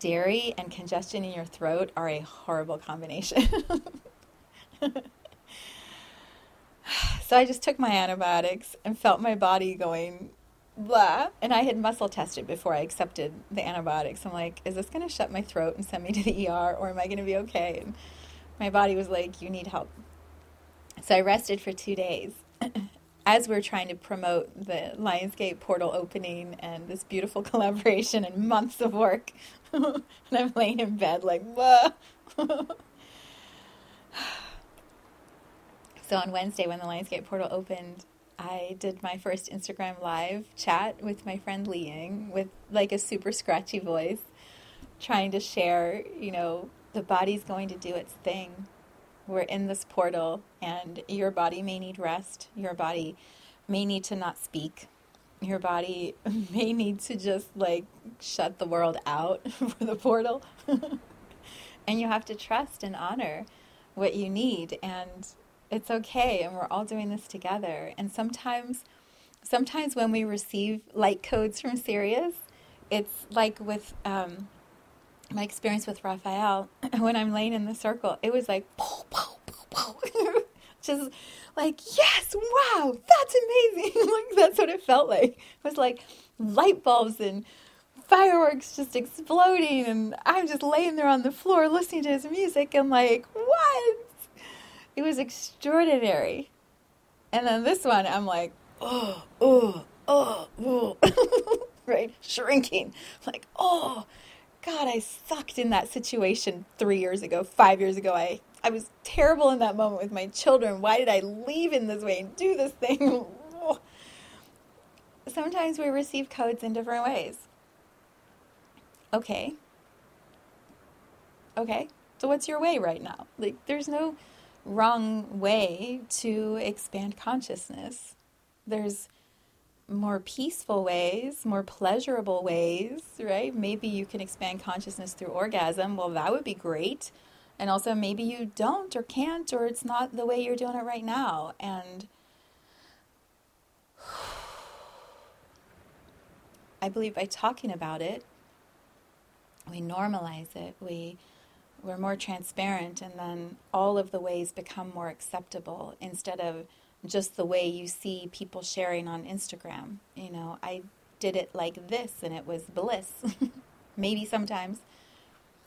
dairy and congestion in your throat are a horrible combination. [laughs] so I just took my antibiotics and felt my body going blah. And I had muscle tested before I accepted the antibiotics. I'm like, is this going to shut my throat and send me to the ER or am I going to be okay? And my body was like, you need help. So I rested for two days. [clears throat] As we are trying to promote the Lionsgate portal opening and this beautiful [laughs] collaboration and months of work, [laughs] and I'm laying in bed like, blah. [sighs] so on Wednesday, when the Lionsgate portal opened, I did my first Instagram live chat with my friend Li Ying with like a super scratchy voice, trying to share, you know, the body's going to do its thing. We're in this portal, and your body may need rest. Your body may need to not speak. Your body [laughs] may need to just like shut the world out [laughs] for the portal. [laughs] and you have to trust and honor what you need. And it's okay and we're all doing this together. And sometimes sometimes when we receive light codes from sirius it's like with um, my experience with raphael [clears throat] when i'm laying in the circle it was like pow, pow, pow, [laughs] just like yes wow that's amazing. [laughs] Like that's what it felt like. It was like light bulbs and fireworks just exploding and i'm just laying there on the floor listening to his music and like what it was extraordinary. And then this one, I'm like, oh, oh, oh, oh. [laughs] right? Shrinking. Like, oh, God, I sucked in that situation three years ago, five years ago. I, I was terrible in that moment with my children. Why did I leave in this way and do this thing? [laughs] Oh. Sometimes we receive codes in different ways. Okay. Okay. So what's your way right now? Like, there's no wrong way to expand consciousness. There's more peaceful ways, more pleasurable ways, right? Maybe you can expand consciousness through orgasm. Well, that would be great. And also, maybe you don't or can't, or it's not the way you're doing it right now. And [sighs] I believe by talking about it, we normalize it. We we're more transparent and then all of the ways become more acceptable instead of just the way you see people sharing on Instagram. You know, I did it like this and it was bliss. [laughs] maybe sometimes.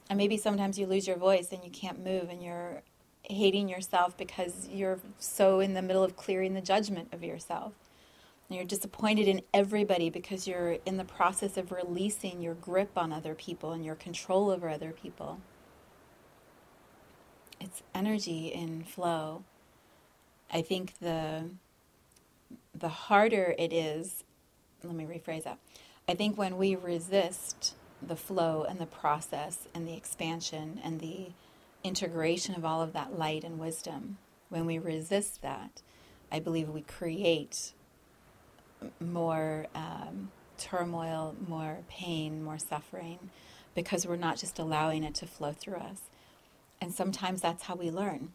And maybe sometimes you lose your voice and you can't move and you're hating yourself because you're so in the middle of clearing the judgment of yourself. And you're disappointed in everybody because you're in the process of releasing your grip on other people and your control over other people it's energy in flow. I think the the harder it is, let me rephrase that. I think when we resist the flow and the process and the expansion and the integration of all of that light and wisdom, when we resist that, I believe we create more um, turmoil, more pain, more suffering, because we're not just allowing it to flow through us. And sometimes that's how we learn.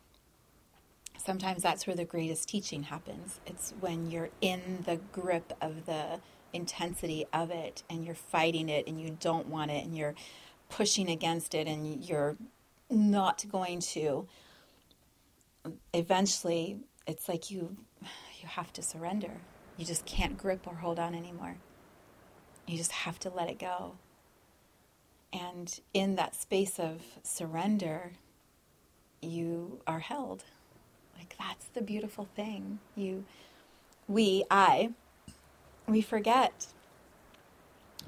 Sometimes that's where the greatest teaching happens. It's when you're in the grip of the intensity of it and you're fighting it and you don't want it and you're pushing against it and you're not going to eventually it's like you you have to surrender You just can't grip or hold on anymore. You just have to let it go. And in that space of surrender, you are held. Like that's the beautiful thing. You we I we forget.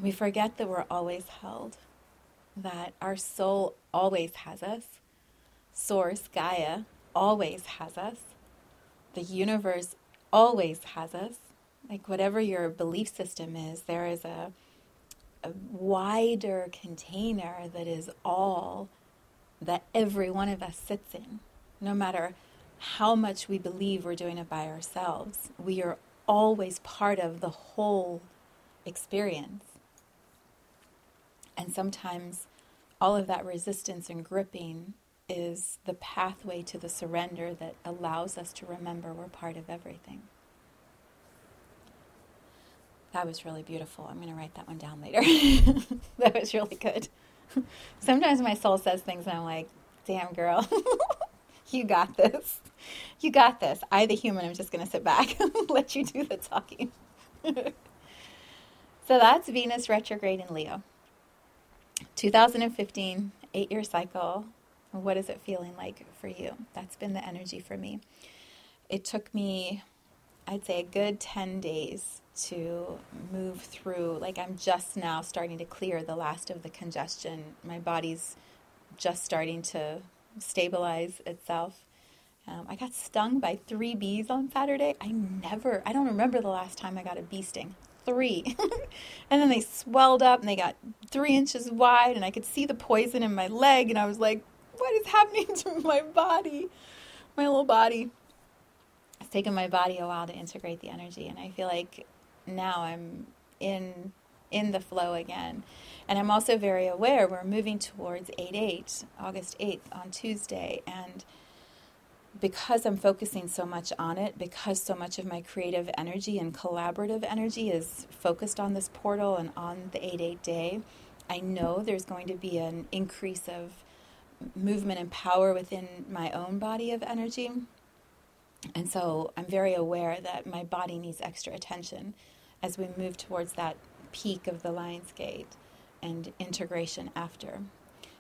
We forget that we're always held. That our soul always has us. Source Gaia always has us. The universe always has us. Like whatever your belief system is, there is a a wider container that is all that every one of us sits in. No matter how much we believe we're doing it by ourselves, we are always part of the whole experience. And sometimes all of that resistance and gripping is the pathway to the surrender that allows us to remember we're part of everything. That was really beautiful. I'm going to write that one down later. [laughs] that was really good. [laughs] Sometimes my soul says things and I'm like, damn, girl, [laughs] you got this. You got this. I, the human, I'm just going to sit back [laughs] and let you do the talking. so that's Venus retrograde in Leo. 2015, eight year cycle. What is it feeling like for you? That's been the energy for me. It took me, I'd say, a good 10 days to move through. Like I'm just now starting to clear the last of the congestion. My body's just starting to stabilize itself. Um, I got stung by three bees on Saturday. I never, I don't remember the last time I got a bee sting. Three. [laughs] and then they swelled up and they got three inches wide, and I could see the poison in my leg. And I was like, what is happening to my body? My little body. It's taken my body a while to integrate the energy, and I feel like now I'm in in the flow again. And I'm also very aware we're moving towards 8 8, August 8th on Tuesday. And because I'm focusing so much on it, because so much of my creative energy and collaborative energy is focused on this portal and on the 8 8 day, I know there's going to be an increase of movement and power within my own body of energy. And so I'm very aware that my body needs extra attention as we move towards that peak of the Lion's Gate and integration after.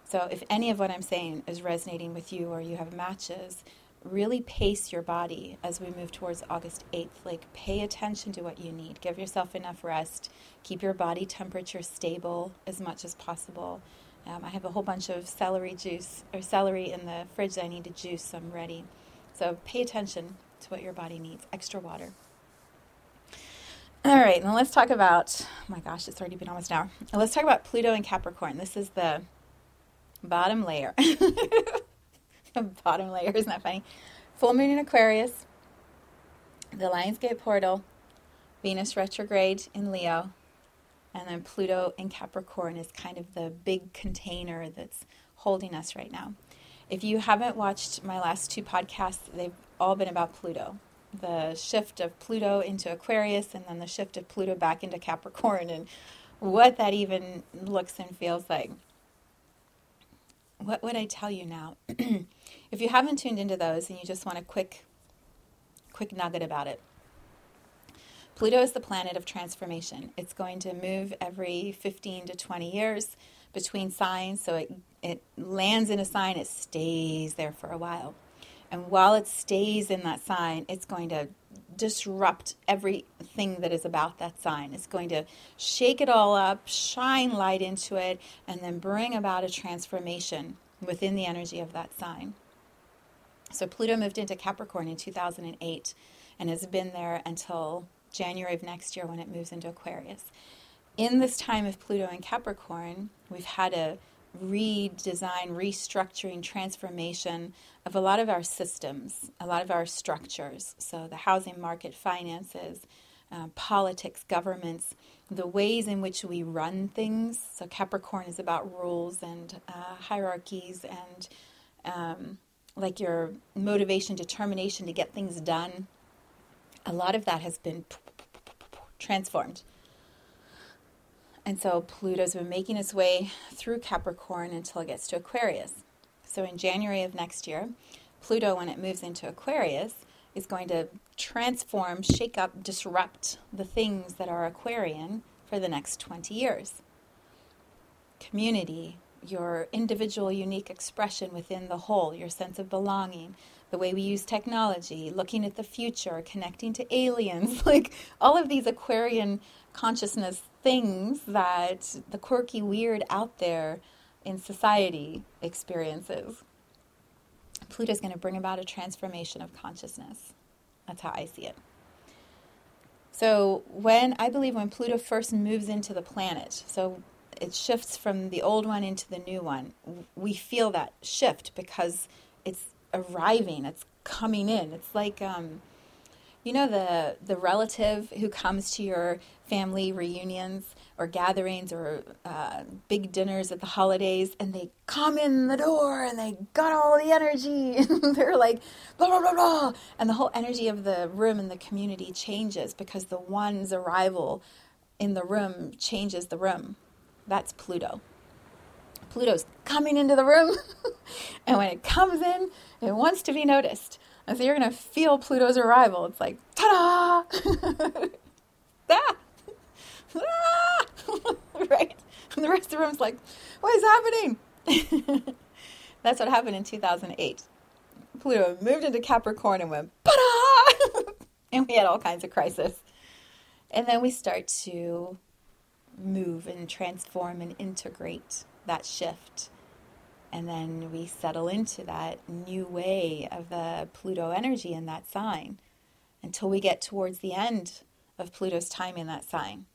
So, if any of what I'm saying is resonating with you or you have matches, really pace your body as we move towards August 8th. Like, pay attention to what you need. Give yourself enough rest. Keep your body temperature stable as much as possible. Um, I have a whole bunch of celery juice or celery in the fridge that I need to juice, so I'm ready. So, pay attention to what your body needs. Extra water. All right, now let's talk about. Oh my gosh, it's already been almost an hour. let's talk about Pluto and Capricorn. This is the bottom layer. [laughs] the bottom layer, isn't that funny? Full moon in Aquarius, the Lionsgate portal, Venus retrograde in Leo, and then Pluto in Capricorn is kind of the big container that's holding us right now. If you haven't watched my last two podcasts, they've all been about Pluto the shift of Pluto into Aquarius and then the shift of Pluto back into Capricorn and what that even looks and feels like. What would I tell you now? [clears throat] if you haven't tuned into those and you just want a quick quick nugget about it. Pluto is the planet of transformation. It's going to move every 15 to 20 years between signs, so it it lands in a sign, it stays there for a while. And while it stays in that sign, it's going to disrupt everything that is about that sign. It's going to shake it all up, shine light into it, and then bring about a transformation within the energy of that sign. So Pluto moved into Capricorn in 2008 and has been there until January of next year when it moves into Aquarius. In this time of Pluto and Capricorn, we've had a redesign, restructuring, transformation of a lot of our systems, a lot of our structures. So, the housing market, finances, uh, politics, governments, the ways in which we run things. So, Capricorn is about rules and uh, hierarchies and um, like your motivation, determination to get things done. A lot of that has been transformed. And so Pluto's been making its way through Capricorn until it gets to Aquarius. So in January of next year, Pluto, when it moves into Aquarius, is going to transform, shake up, disrupt the things that are Aquarian for the next 20 years. Community, your individual unique expression within the whole, your sense of belonging, the way we use technology, looking at the future, connecting to aliens, [laughs] like all of these Aquarian consciousness things that the quirky, weird out there in society experiences. Pluto is going to bring about a transformation of consciousness. That's how I see it. So, when I believe when Pluto first moves into the planet, so it shifts from the old one into the new one, we feel that shift because it's arriving, it's coming in. It's like, um, you know, the the relative who comes to your family reunions or gatherings or uh, big dinners at the holidays, and they come in the door and they got all the energy, [laughs] and they're like blah blah blah blah, and the whole energy of the room and the community changes because the one's arrival in the room changes the room. That's Pluto. Pluto's coming into the room, [laughs] and when it comes in, it wants to be noticed. And so you're going to feel Pluto's arrival. It's like, ta da! ah! [laughs] [laughs] right? And the rest of the room's like, what is happening? [laughs] That's what happened in 2008. Pluto moved into Capricorn and went, [laughs] and we had all kinds of crisis. And then we start to move and transform and integrate that shift. And then we settle into that new way of the Pluto energy in that sign until we get towards the end of Pluto's time in that sign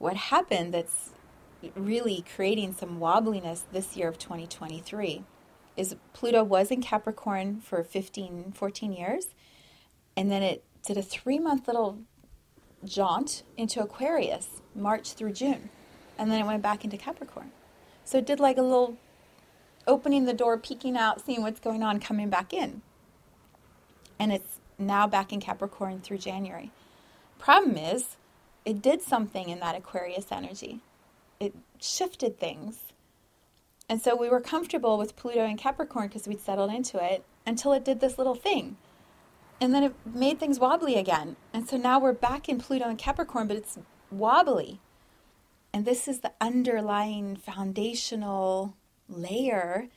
what happened that's really creating some wobbliness this year of 2023 is Pluto was in Capricorn for 15, 14 years, and then it did a three month little jaunt into Aquarius, March through June, and then it went back into Capricorn. So it did like a little opening the door, peeking out, seeing what's going on, coming back in. And it's now back in Capricorn through January. Problem is, it did something in that Aquarius energy. It shifted things. And so we were comfortable with Pluto and Capricorn because we'd settled into it until it did this little thing. And then it made things wobbly again. And so now we're back in Pluto and Capricorn, but it's wobbly. And this is the underlying foundational layer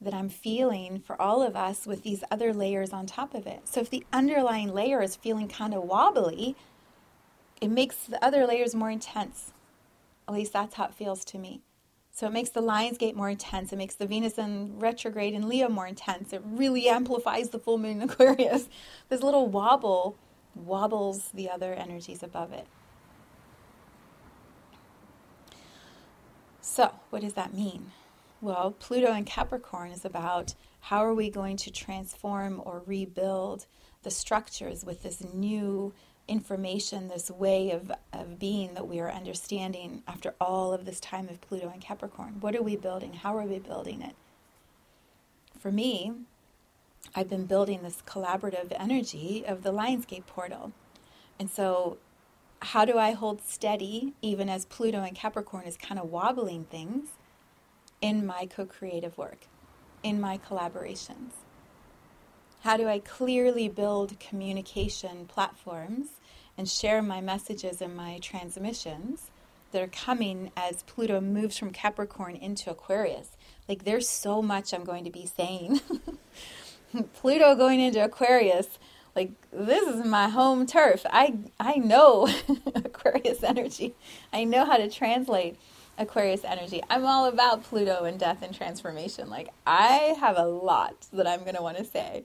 that I'm feeling for all of us with these other layers on top of it. So if the underlying layer is feeling kind of wobbly, it makes the other layers more intense. At least that's how it feels to me. So it makes the Lions Gate more intense. It makes the Venus in retrograde in Leo more intense. It really amplifies the full moon in [laughs] Aquarius. This little wobble wobbles the other energies above it. So, what does that mean? Well, Pluto in Capricorn is about how are we going to transform or rebuild the structures with this new information, this way of, of being that we are understanding after all of this time of Pluto and Capricorn. What are we building? How are we building it? For me, I've been building this collaborative energy of the Lionsgate portal. And so, how do I hold steady, even as Pluto and Capricorn is kind of wobbling things, in my co creative work, in my collaborations? How do I clearly build communication platforms and share my messages and my transmissions that are coming as Pluto moves from Capricorn into Aquarius? Like, there's so much I'm going to be saying. [laughs] Pluto going into Aquarius, like, this is my home turf. I, I know [laughs] Aquarius energy, I know how to translate. Aquarius energy. I'm all about Pluto and death and transformation. Like, I have a lot that I'm going to want to say.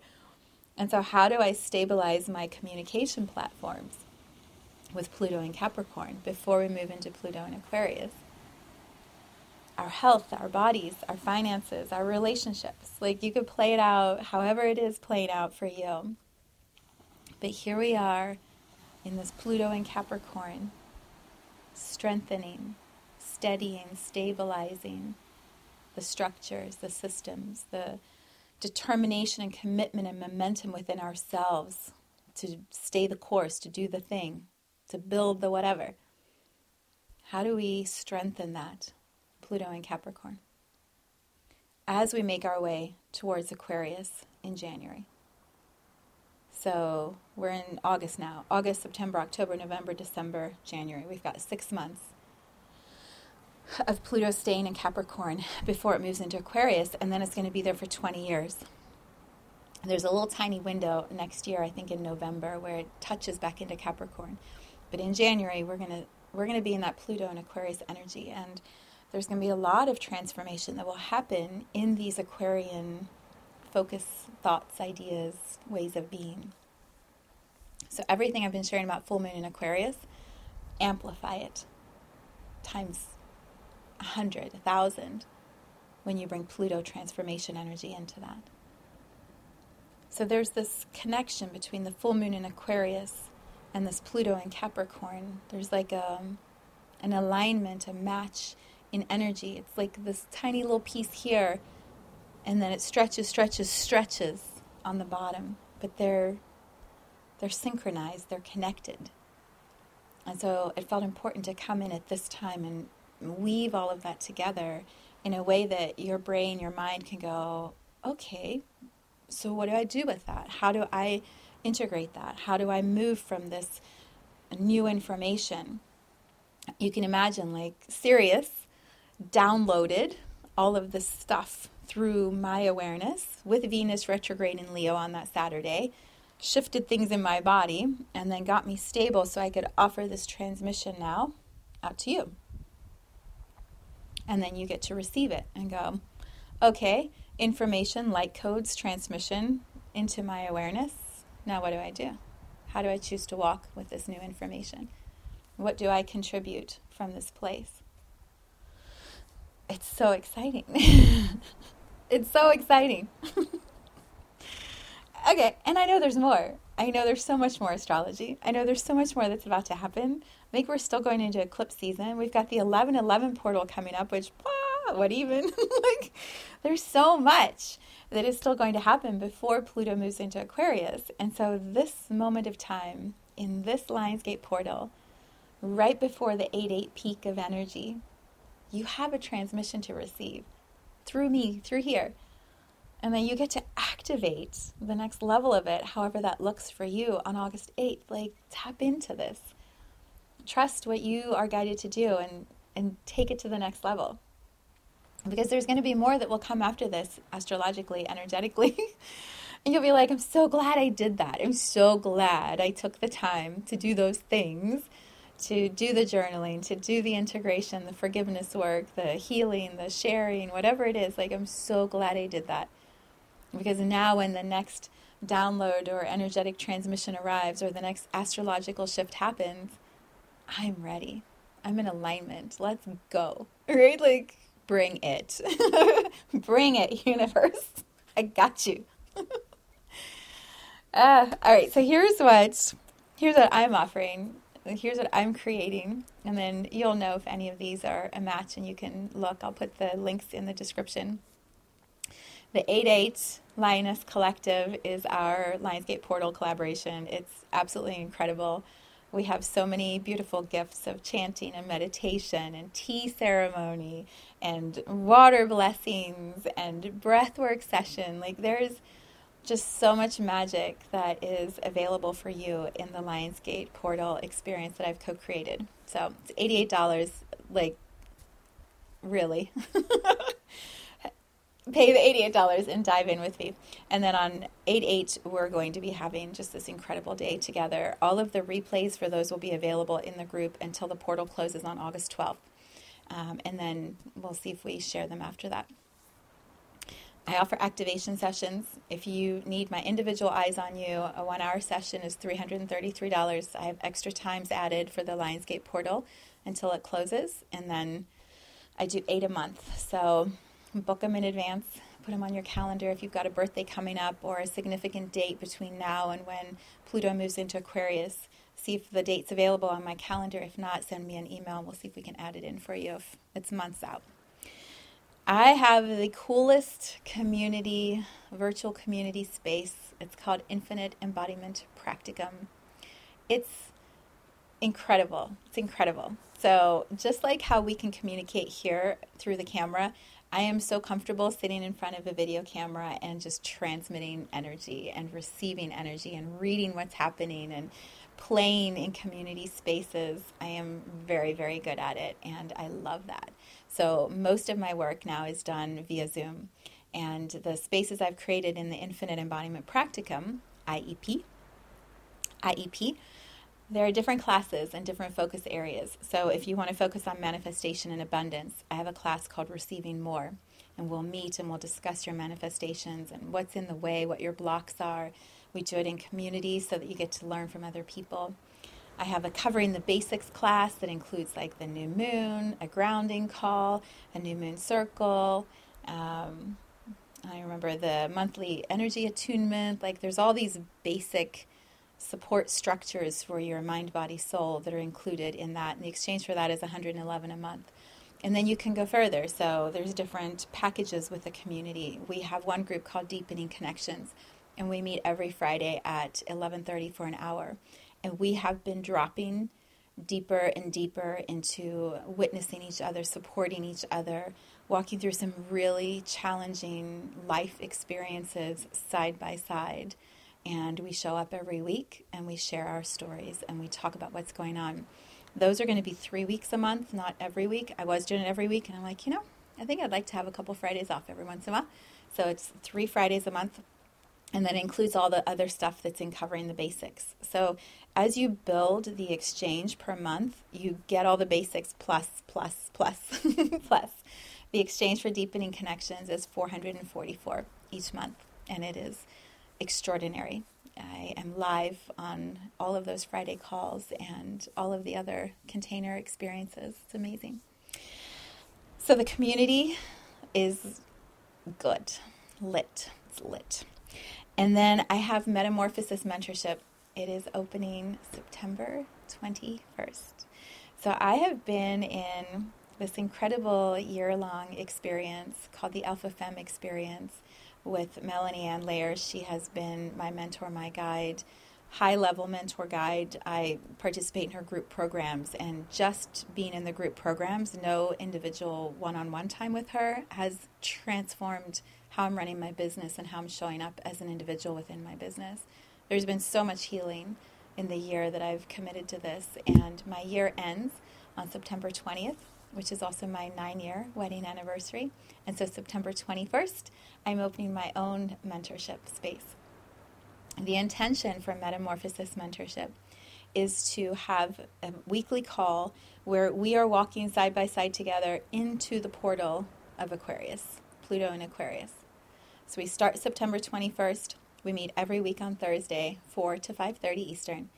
And so, how do I stabilize my communication platforms with Pluto and Capricorn before we move into Pluto and Aquarius? Our health, our bodies, our finances, our relationships. Like you could play it out however it is playing out for you. But here we are in this Pluto and Capricorn, strengthening, steadying, stabilizing the structures, the systems, the determination and commitment and momentum within ourselves to stay the course, to do the thing, to build the whatever. How do we strengthen that? Pluto and Capricorn. As we make our way towards Aquarius in January. So we're in August now August, September, October, November, December, January. We've got six months of Pluto staying in Capricorn before it moves into Aquarius, and then it's going to be there for 20 years. There's a little tiny window next year, I think in November, where it touches back into Capricorn. But in January, we're going to we're going to be in that Pluto and Aquarius energy, and there's going to be a lot of transformation that will happen in these Aquarian focus, thoughts, ideas, ways of being. So everything I've been sharing about full moon in Aquarius, amplify it times hundred, a thousand, when you bring Pluto transformation energy into that. So there's this connection between the full moon in Aquarius and this Pluto in Capricorn. There's like a, um, an alignment, a match in energy. It's like this tiny little piece here, and then it stretches, stretches, stretches on the bottom. But they're they're synchronized, they're connected. And so it felt important to come in at this time and weave all of that together in a way that your brain, your mind can go, okay, so what do I do with that? How do I integrate that? How do I move from this new information? You can imagine, like, Sirius downloaded all of this stuff through my awareness with Venus retrograde in Leo on that Saturday, shifted things in my body, and then got me stable so I could offer this transmission now out to you. And then you get to receive it and go, okay, information, light codes, transmission into my awareness. Now, what do I do? How do I choose to walk with this new information? What do I contribute from this place? It's so exciting. [laughs] it's so exciting. [laughs] okay, and I know there's more. I know there's so much more astrology. I know there's so much more that's about to happen. I think we're still going into eclipse season. We've got the 1111 portal coming up, which, ah, what even? [laughs] like, there's so much that is still going to happen before Pluto moves into Aquarius. And so, this moment of time in this Lionsgate portal, right before the 8 8 peak of energy, you have a transmission to receive through me, through here. And then you get to activate the next level of it, however that looks for you on August 8th. Like, tap into this. Trust what you are guided to do and, and take it to the next level. Because there's going to be more that will come after this, astrologically, energetically. and [laughs] you'll be like, I'm so glad I did that. I'm so glad I took the time to do those things to do the journaling, to do the integration, the forgiveness work, the healing, the sharing, whatever it is. Like, I'm so glad I did that. Because now, when the next download or energetic transmission arrives or the next astrological shift happens, I'm ready. I'm in alignment. Let's go. Right? Like, bring it. [laughs] bring it, universe. I got you. [laughs] uh, all right, so here's what here's what I'm offering here's what I'm creating. And then you'll know if any of these are a match and you can look. I'll put the links in the description. The 8 8 Lioness Collective is our Lionsgate Portal collaboration. It's absolutely incredible. We have so many beautiful gifts of chanting and meditation and tea ceremony and water blessings and breathwork session. Like there's just so much magic that is available for you in the Lionsgate portal experience that I've co created. So it's $88, like, really. [laughs] Pay the $88 and dive in with me. And then on 8 8, we're going to be having just this incredible day together. All of the replays for those will be available in the group until the portal closes on August 12th. Um, and then we'll see if we share them after that. I offer activation sessions. If you need my individual eyes on you, a one hour session is $333. I have extra times added for the Lionsgate portal until it closes, and then I do eight a month. So book them in advance, put them on your calendar if you've got a birthday coming up or a significant date between now and when Pluto moves into Aquarius. See if the date's available on my calendar. If not, send me an email. We'll see if we can add it in for you if it's months out. I have the coolest community, virtual community space. It's called Infinite Embodiment Practicum. It's incredible. It's incredible. So, just like how we can communicate here through the camera, I am so comfortable sitting in front of a video camera and just transmitting energy and receiving energy and reading what's happening and playing in community spaces. I am very, very good at it and I love that. So, most of my work now is done via Zoom. And the spaces I've created in the Infinite Embodiment Practicum, IEP, IEP, there are different classes and different focus areas. So, if you want to focus on manifestation and abundance, I have a class called Receiving More. And we'll meet and we'll discuss your manifestations and what's in the way, what your blocks are. We do it in community so that you get to learn from other people. I have a covering the basics class that includes like the new moon, a grounding call, a new moon circle. Um, I remember the monthly energy attunement. Like there's all these basic support structures for your mind, body, soul that are included in that. And the exchange for that is 111 a month. And then you can go further. So there's different packages with the community. We have one group called Deepening Connections, and we meet every Friday at 11:30 for an hour. And we have been dropping deeper and deeper into witnessing each other, supporting each other, walking through some really challenging life experiences side by side and we show up every week and we share our stories and we talk about what's going on. Those are going to be three weeks a month, not every week. I was doing it every week, and I'm like, you know, I think I'd like to have a couple Fridays off every once in a while. So it's three Fridays a month, and that includes all the other stuff that's in covering the basics. So as you build the exchange per month, you get all the basics plus, plus, plus, [laughs] plus. The exchange for deepening connections is 444 each month, and it is extraordinary. I am live on all of those Friday calls and all of the other container experiences. It's amazing. So the community is good, lit. It's lit. And then I have Metamorphosis Mentorship. It is opening September 21st. So I have been in this incredible year long experience called the Alpha Femme Experience with Melanie Ann Layers. She has been my mentor, my guide, high level mentor guide. I participate in her group programs, and just being in the group programs, no individual one on one time with her has transformed how I'm running my business and how I'm showing up as an individual within my business. There's been so much healing in the year that I've committed to this, and my year ends on September 20th which is also my nine year wedding anniversary. And so, September 21st, I'm opening my own mentorship space. The intention for Metamorphosis Mentorship is to have a weekly call where we are walking side by side together into the portal of Aquarius, Pluto and Aquarius. So we start September 21st. We meet every week on Thursday, 4 to 5:30 Eastern.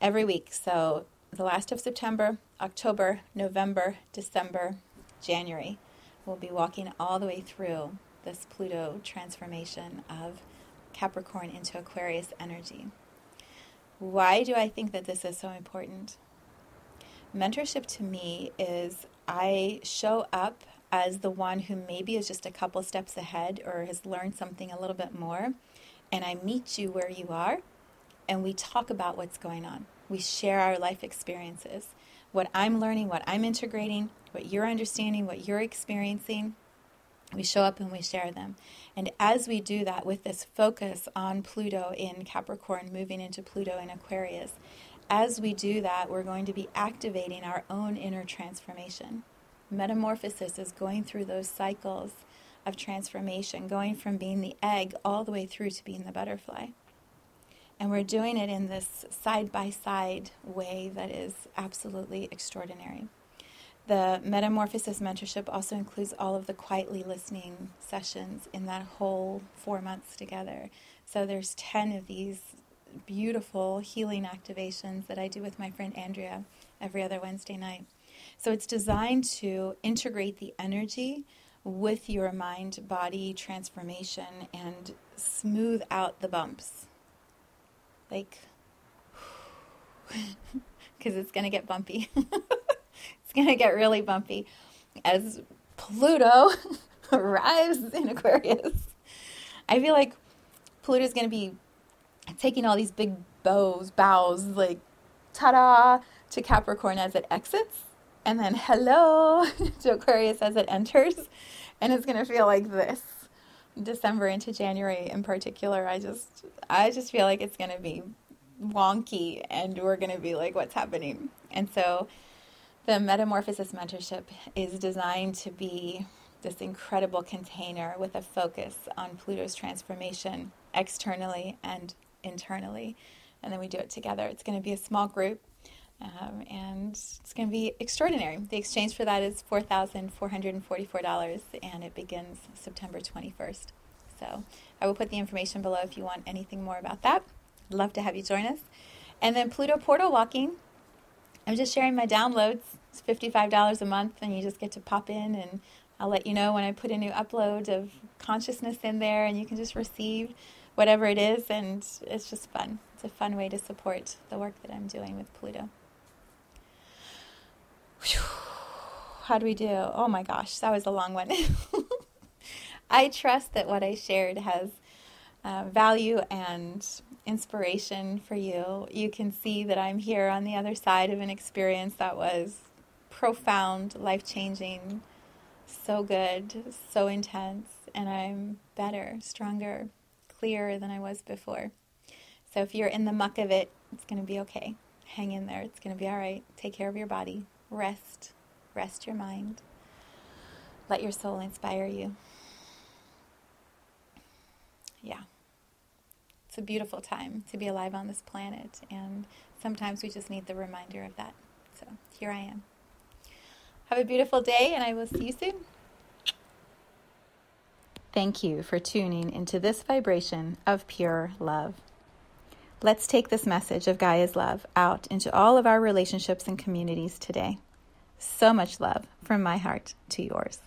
Every week. So the last of September, October, November, December, January. We'll be walking all the way through this Pluto transformation of Capricorn into Aquarius energy. Why do I think that this is so important? Mentorship to me is I show up as the one who maybe is just a couple steps ahead or has learned something a little bit more, and I meet you where you are and we talk about what's going on. We share our life experiences. What I'm learning, what I'm integrating, what you're understanding, what you're experiencing. We show up and we share them. And as we do that with this focus on Pluto in Capricorn, moving into Pluto in Aquarius, as we do that, we're going to be activating our own inner transformation. Metamorphosis is going through those cycles of transformation, going from being the egg all the way through to being the butterfly. And we're doing it in this side by side way that is absolutely extraordinary. The Metamorphosis Mentorship also includes all of the quietly listening sessions in that whole four months together. So there's 10 of these beautiful healing activations that I do with my friend Andrea every other Wednesday night. So it's designed to integrate the energy with your mind body transformation and smooth out the bumps like, [sighs] because it's going to get bumpy. [laughs] it's going to get really bumpy as Pluto [laughs] arrives in Aquarius. I feel like Pluto's going to be taking all these big bows, bows, like ta da, to Capricorn as it exits, and then hello [laughs] to Aquarius as it enters. and it's going to feel like this. December into January in particular, I just I just feel like it's going to be wonky and we're going to be like what's happening. And so the Metamorphosis mentorship is designed to be this incredible container with a focus on Pluto's transformation externally and internally. And then we do it together. It's going to be a small group um, and it's going to be extraordinary. The exchange for that is $4,444 and it begins September 21st. So I will put the information below if you want anything more about that. I'd Love to have you join us. And then Pluto Portal Walking. I'm just sharing my downloads. It's $55 a month, and you just get to pop in, and I'll let you know when I put a new upload of consciousness in there, and you can just receive whatever it is, and it's just fun. It's a fun way to support the work that I'm doing with Pluto. How do we do? Oh my gosh, that was a long one. [laughs] I trust that what I shared has uh, value and inspiration for you. You can see that I'm here on the other side of an experience that was profound, life changing, so good, so intense, and I'm better, stronger, clearer than I was before. So if you're in the muck of it, it's going to be okay. Hang in there. It's going to be all right. Take care of your body. Rest. Rest your mind. Let your soul inspire you. Yeah It's a beautiful time to be alive on this planet, and sometimes we just need the reminder of that. So here I am. Have a beautiful day, and I will see you soon. Thank you for tuning into this vibration of pure love. Let's take this message of Gaia's love out into all of our relationships and communities today. So much love from my heart to yours.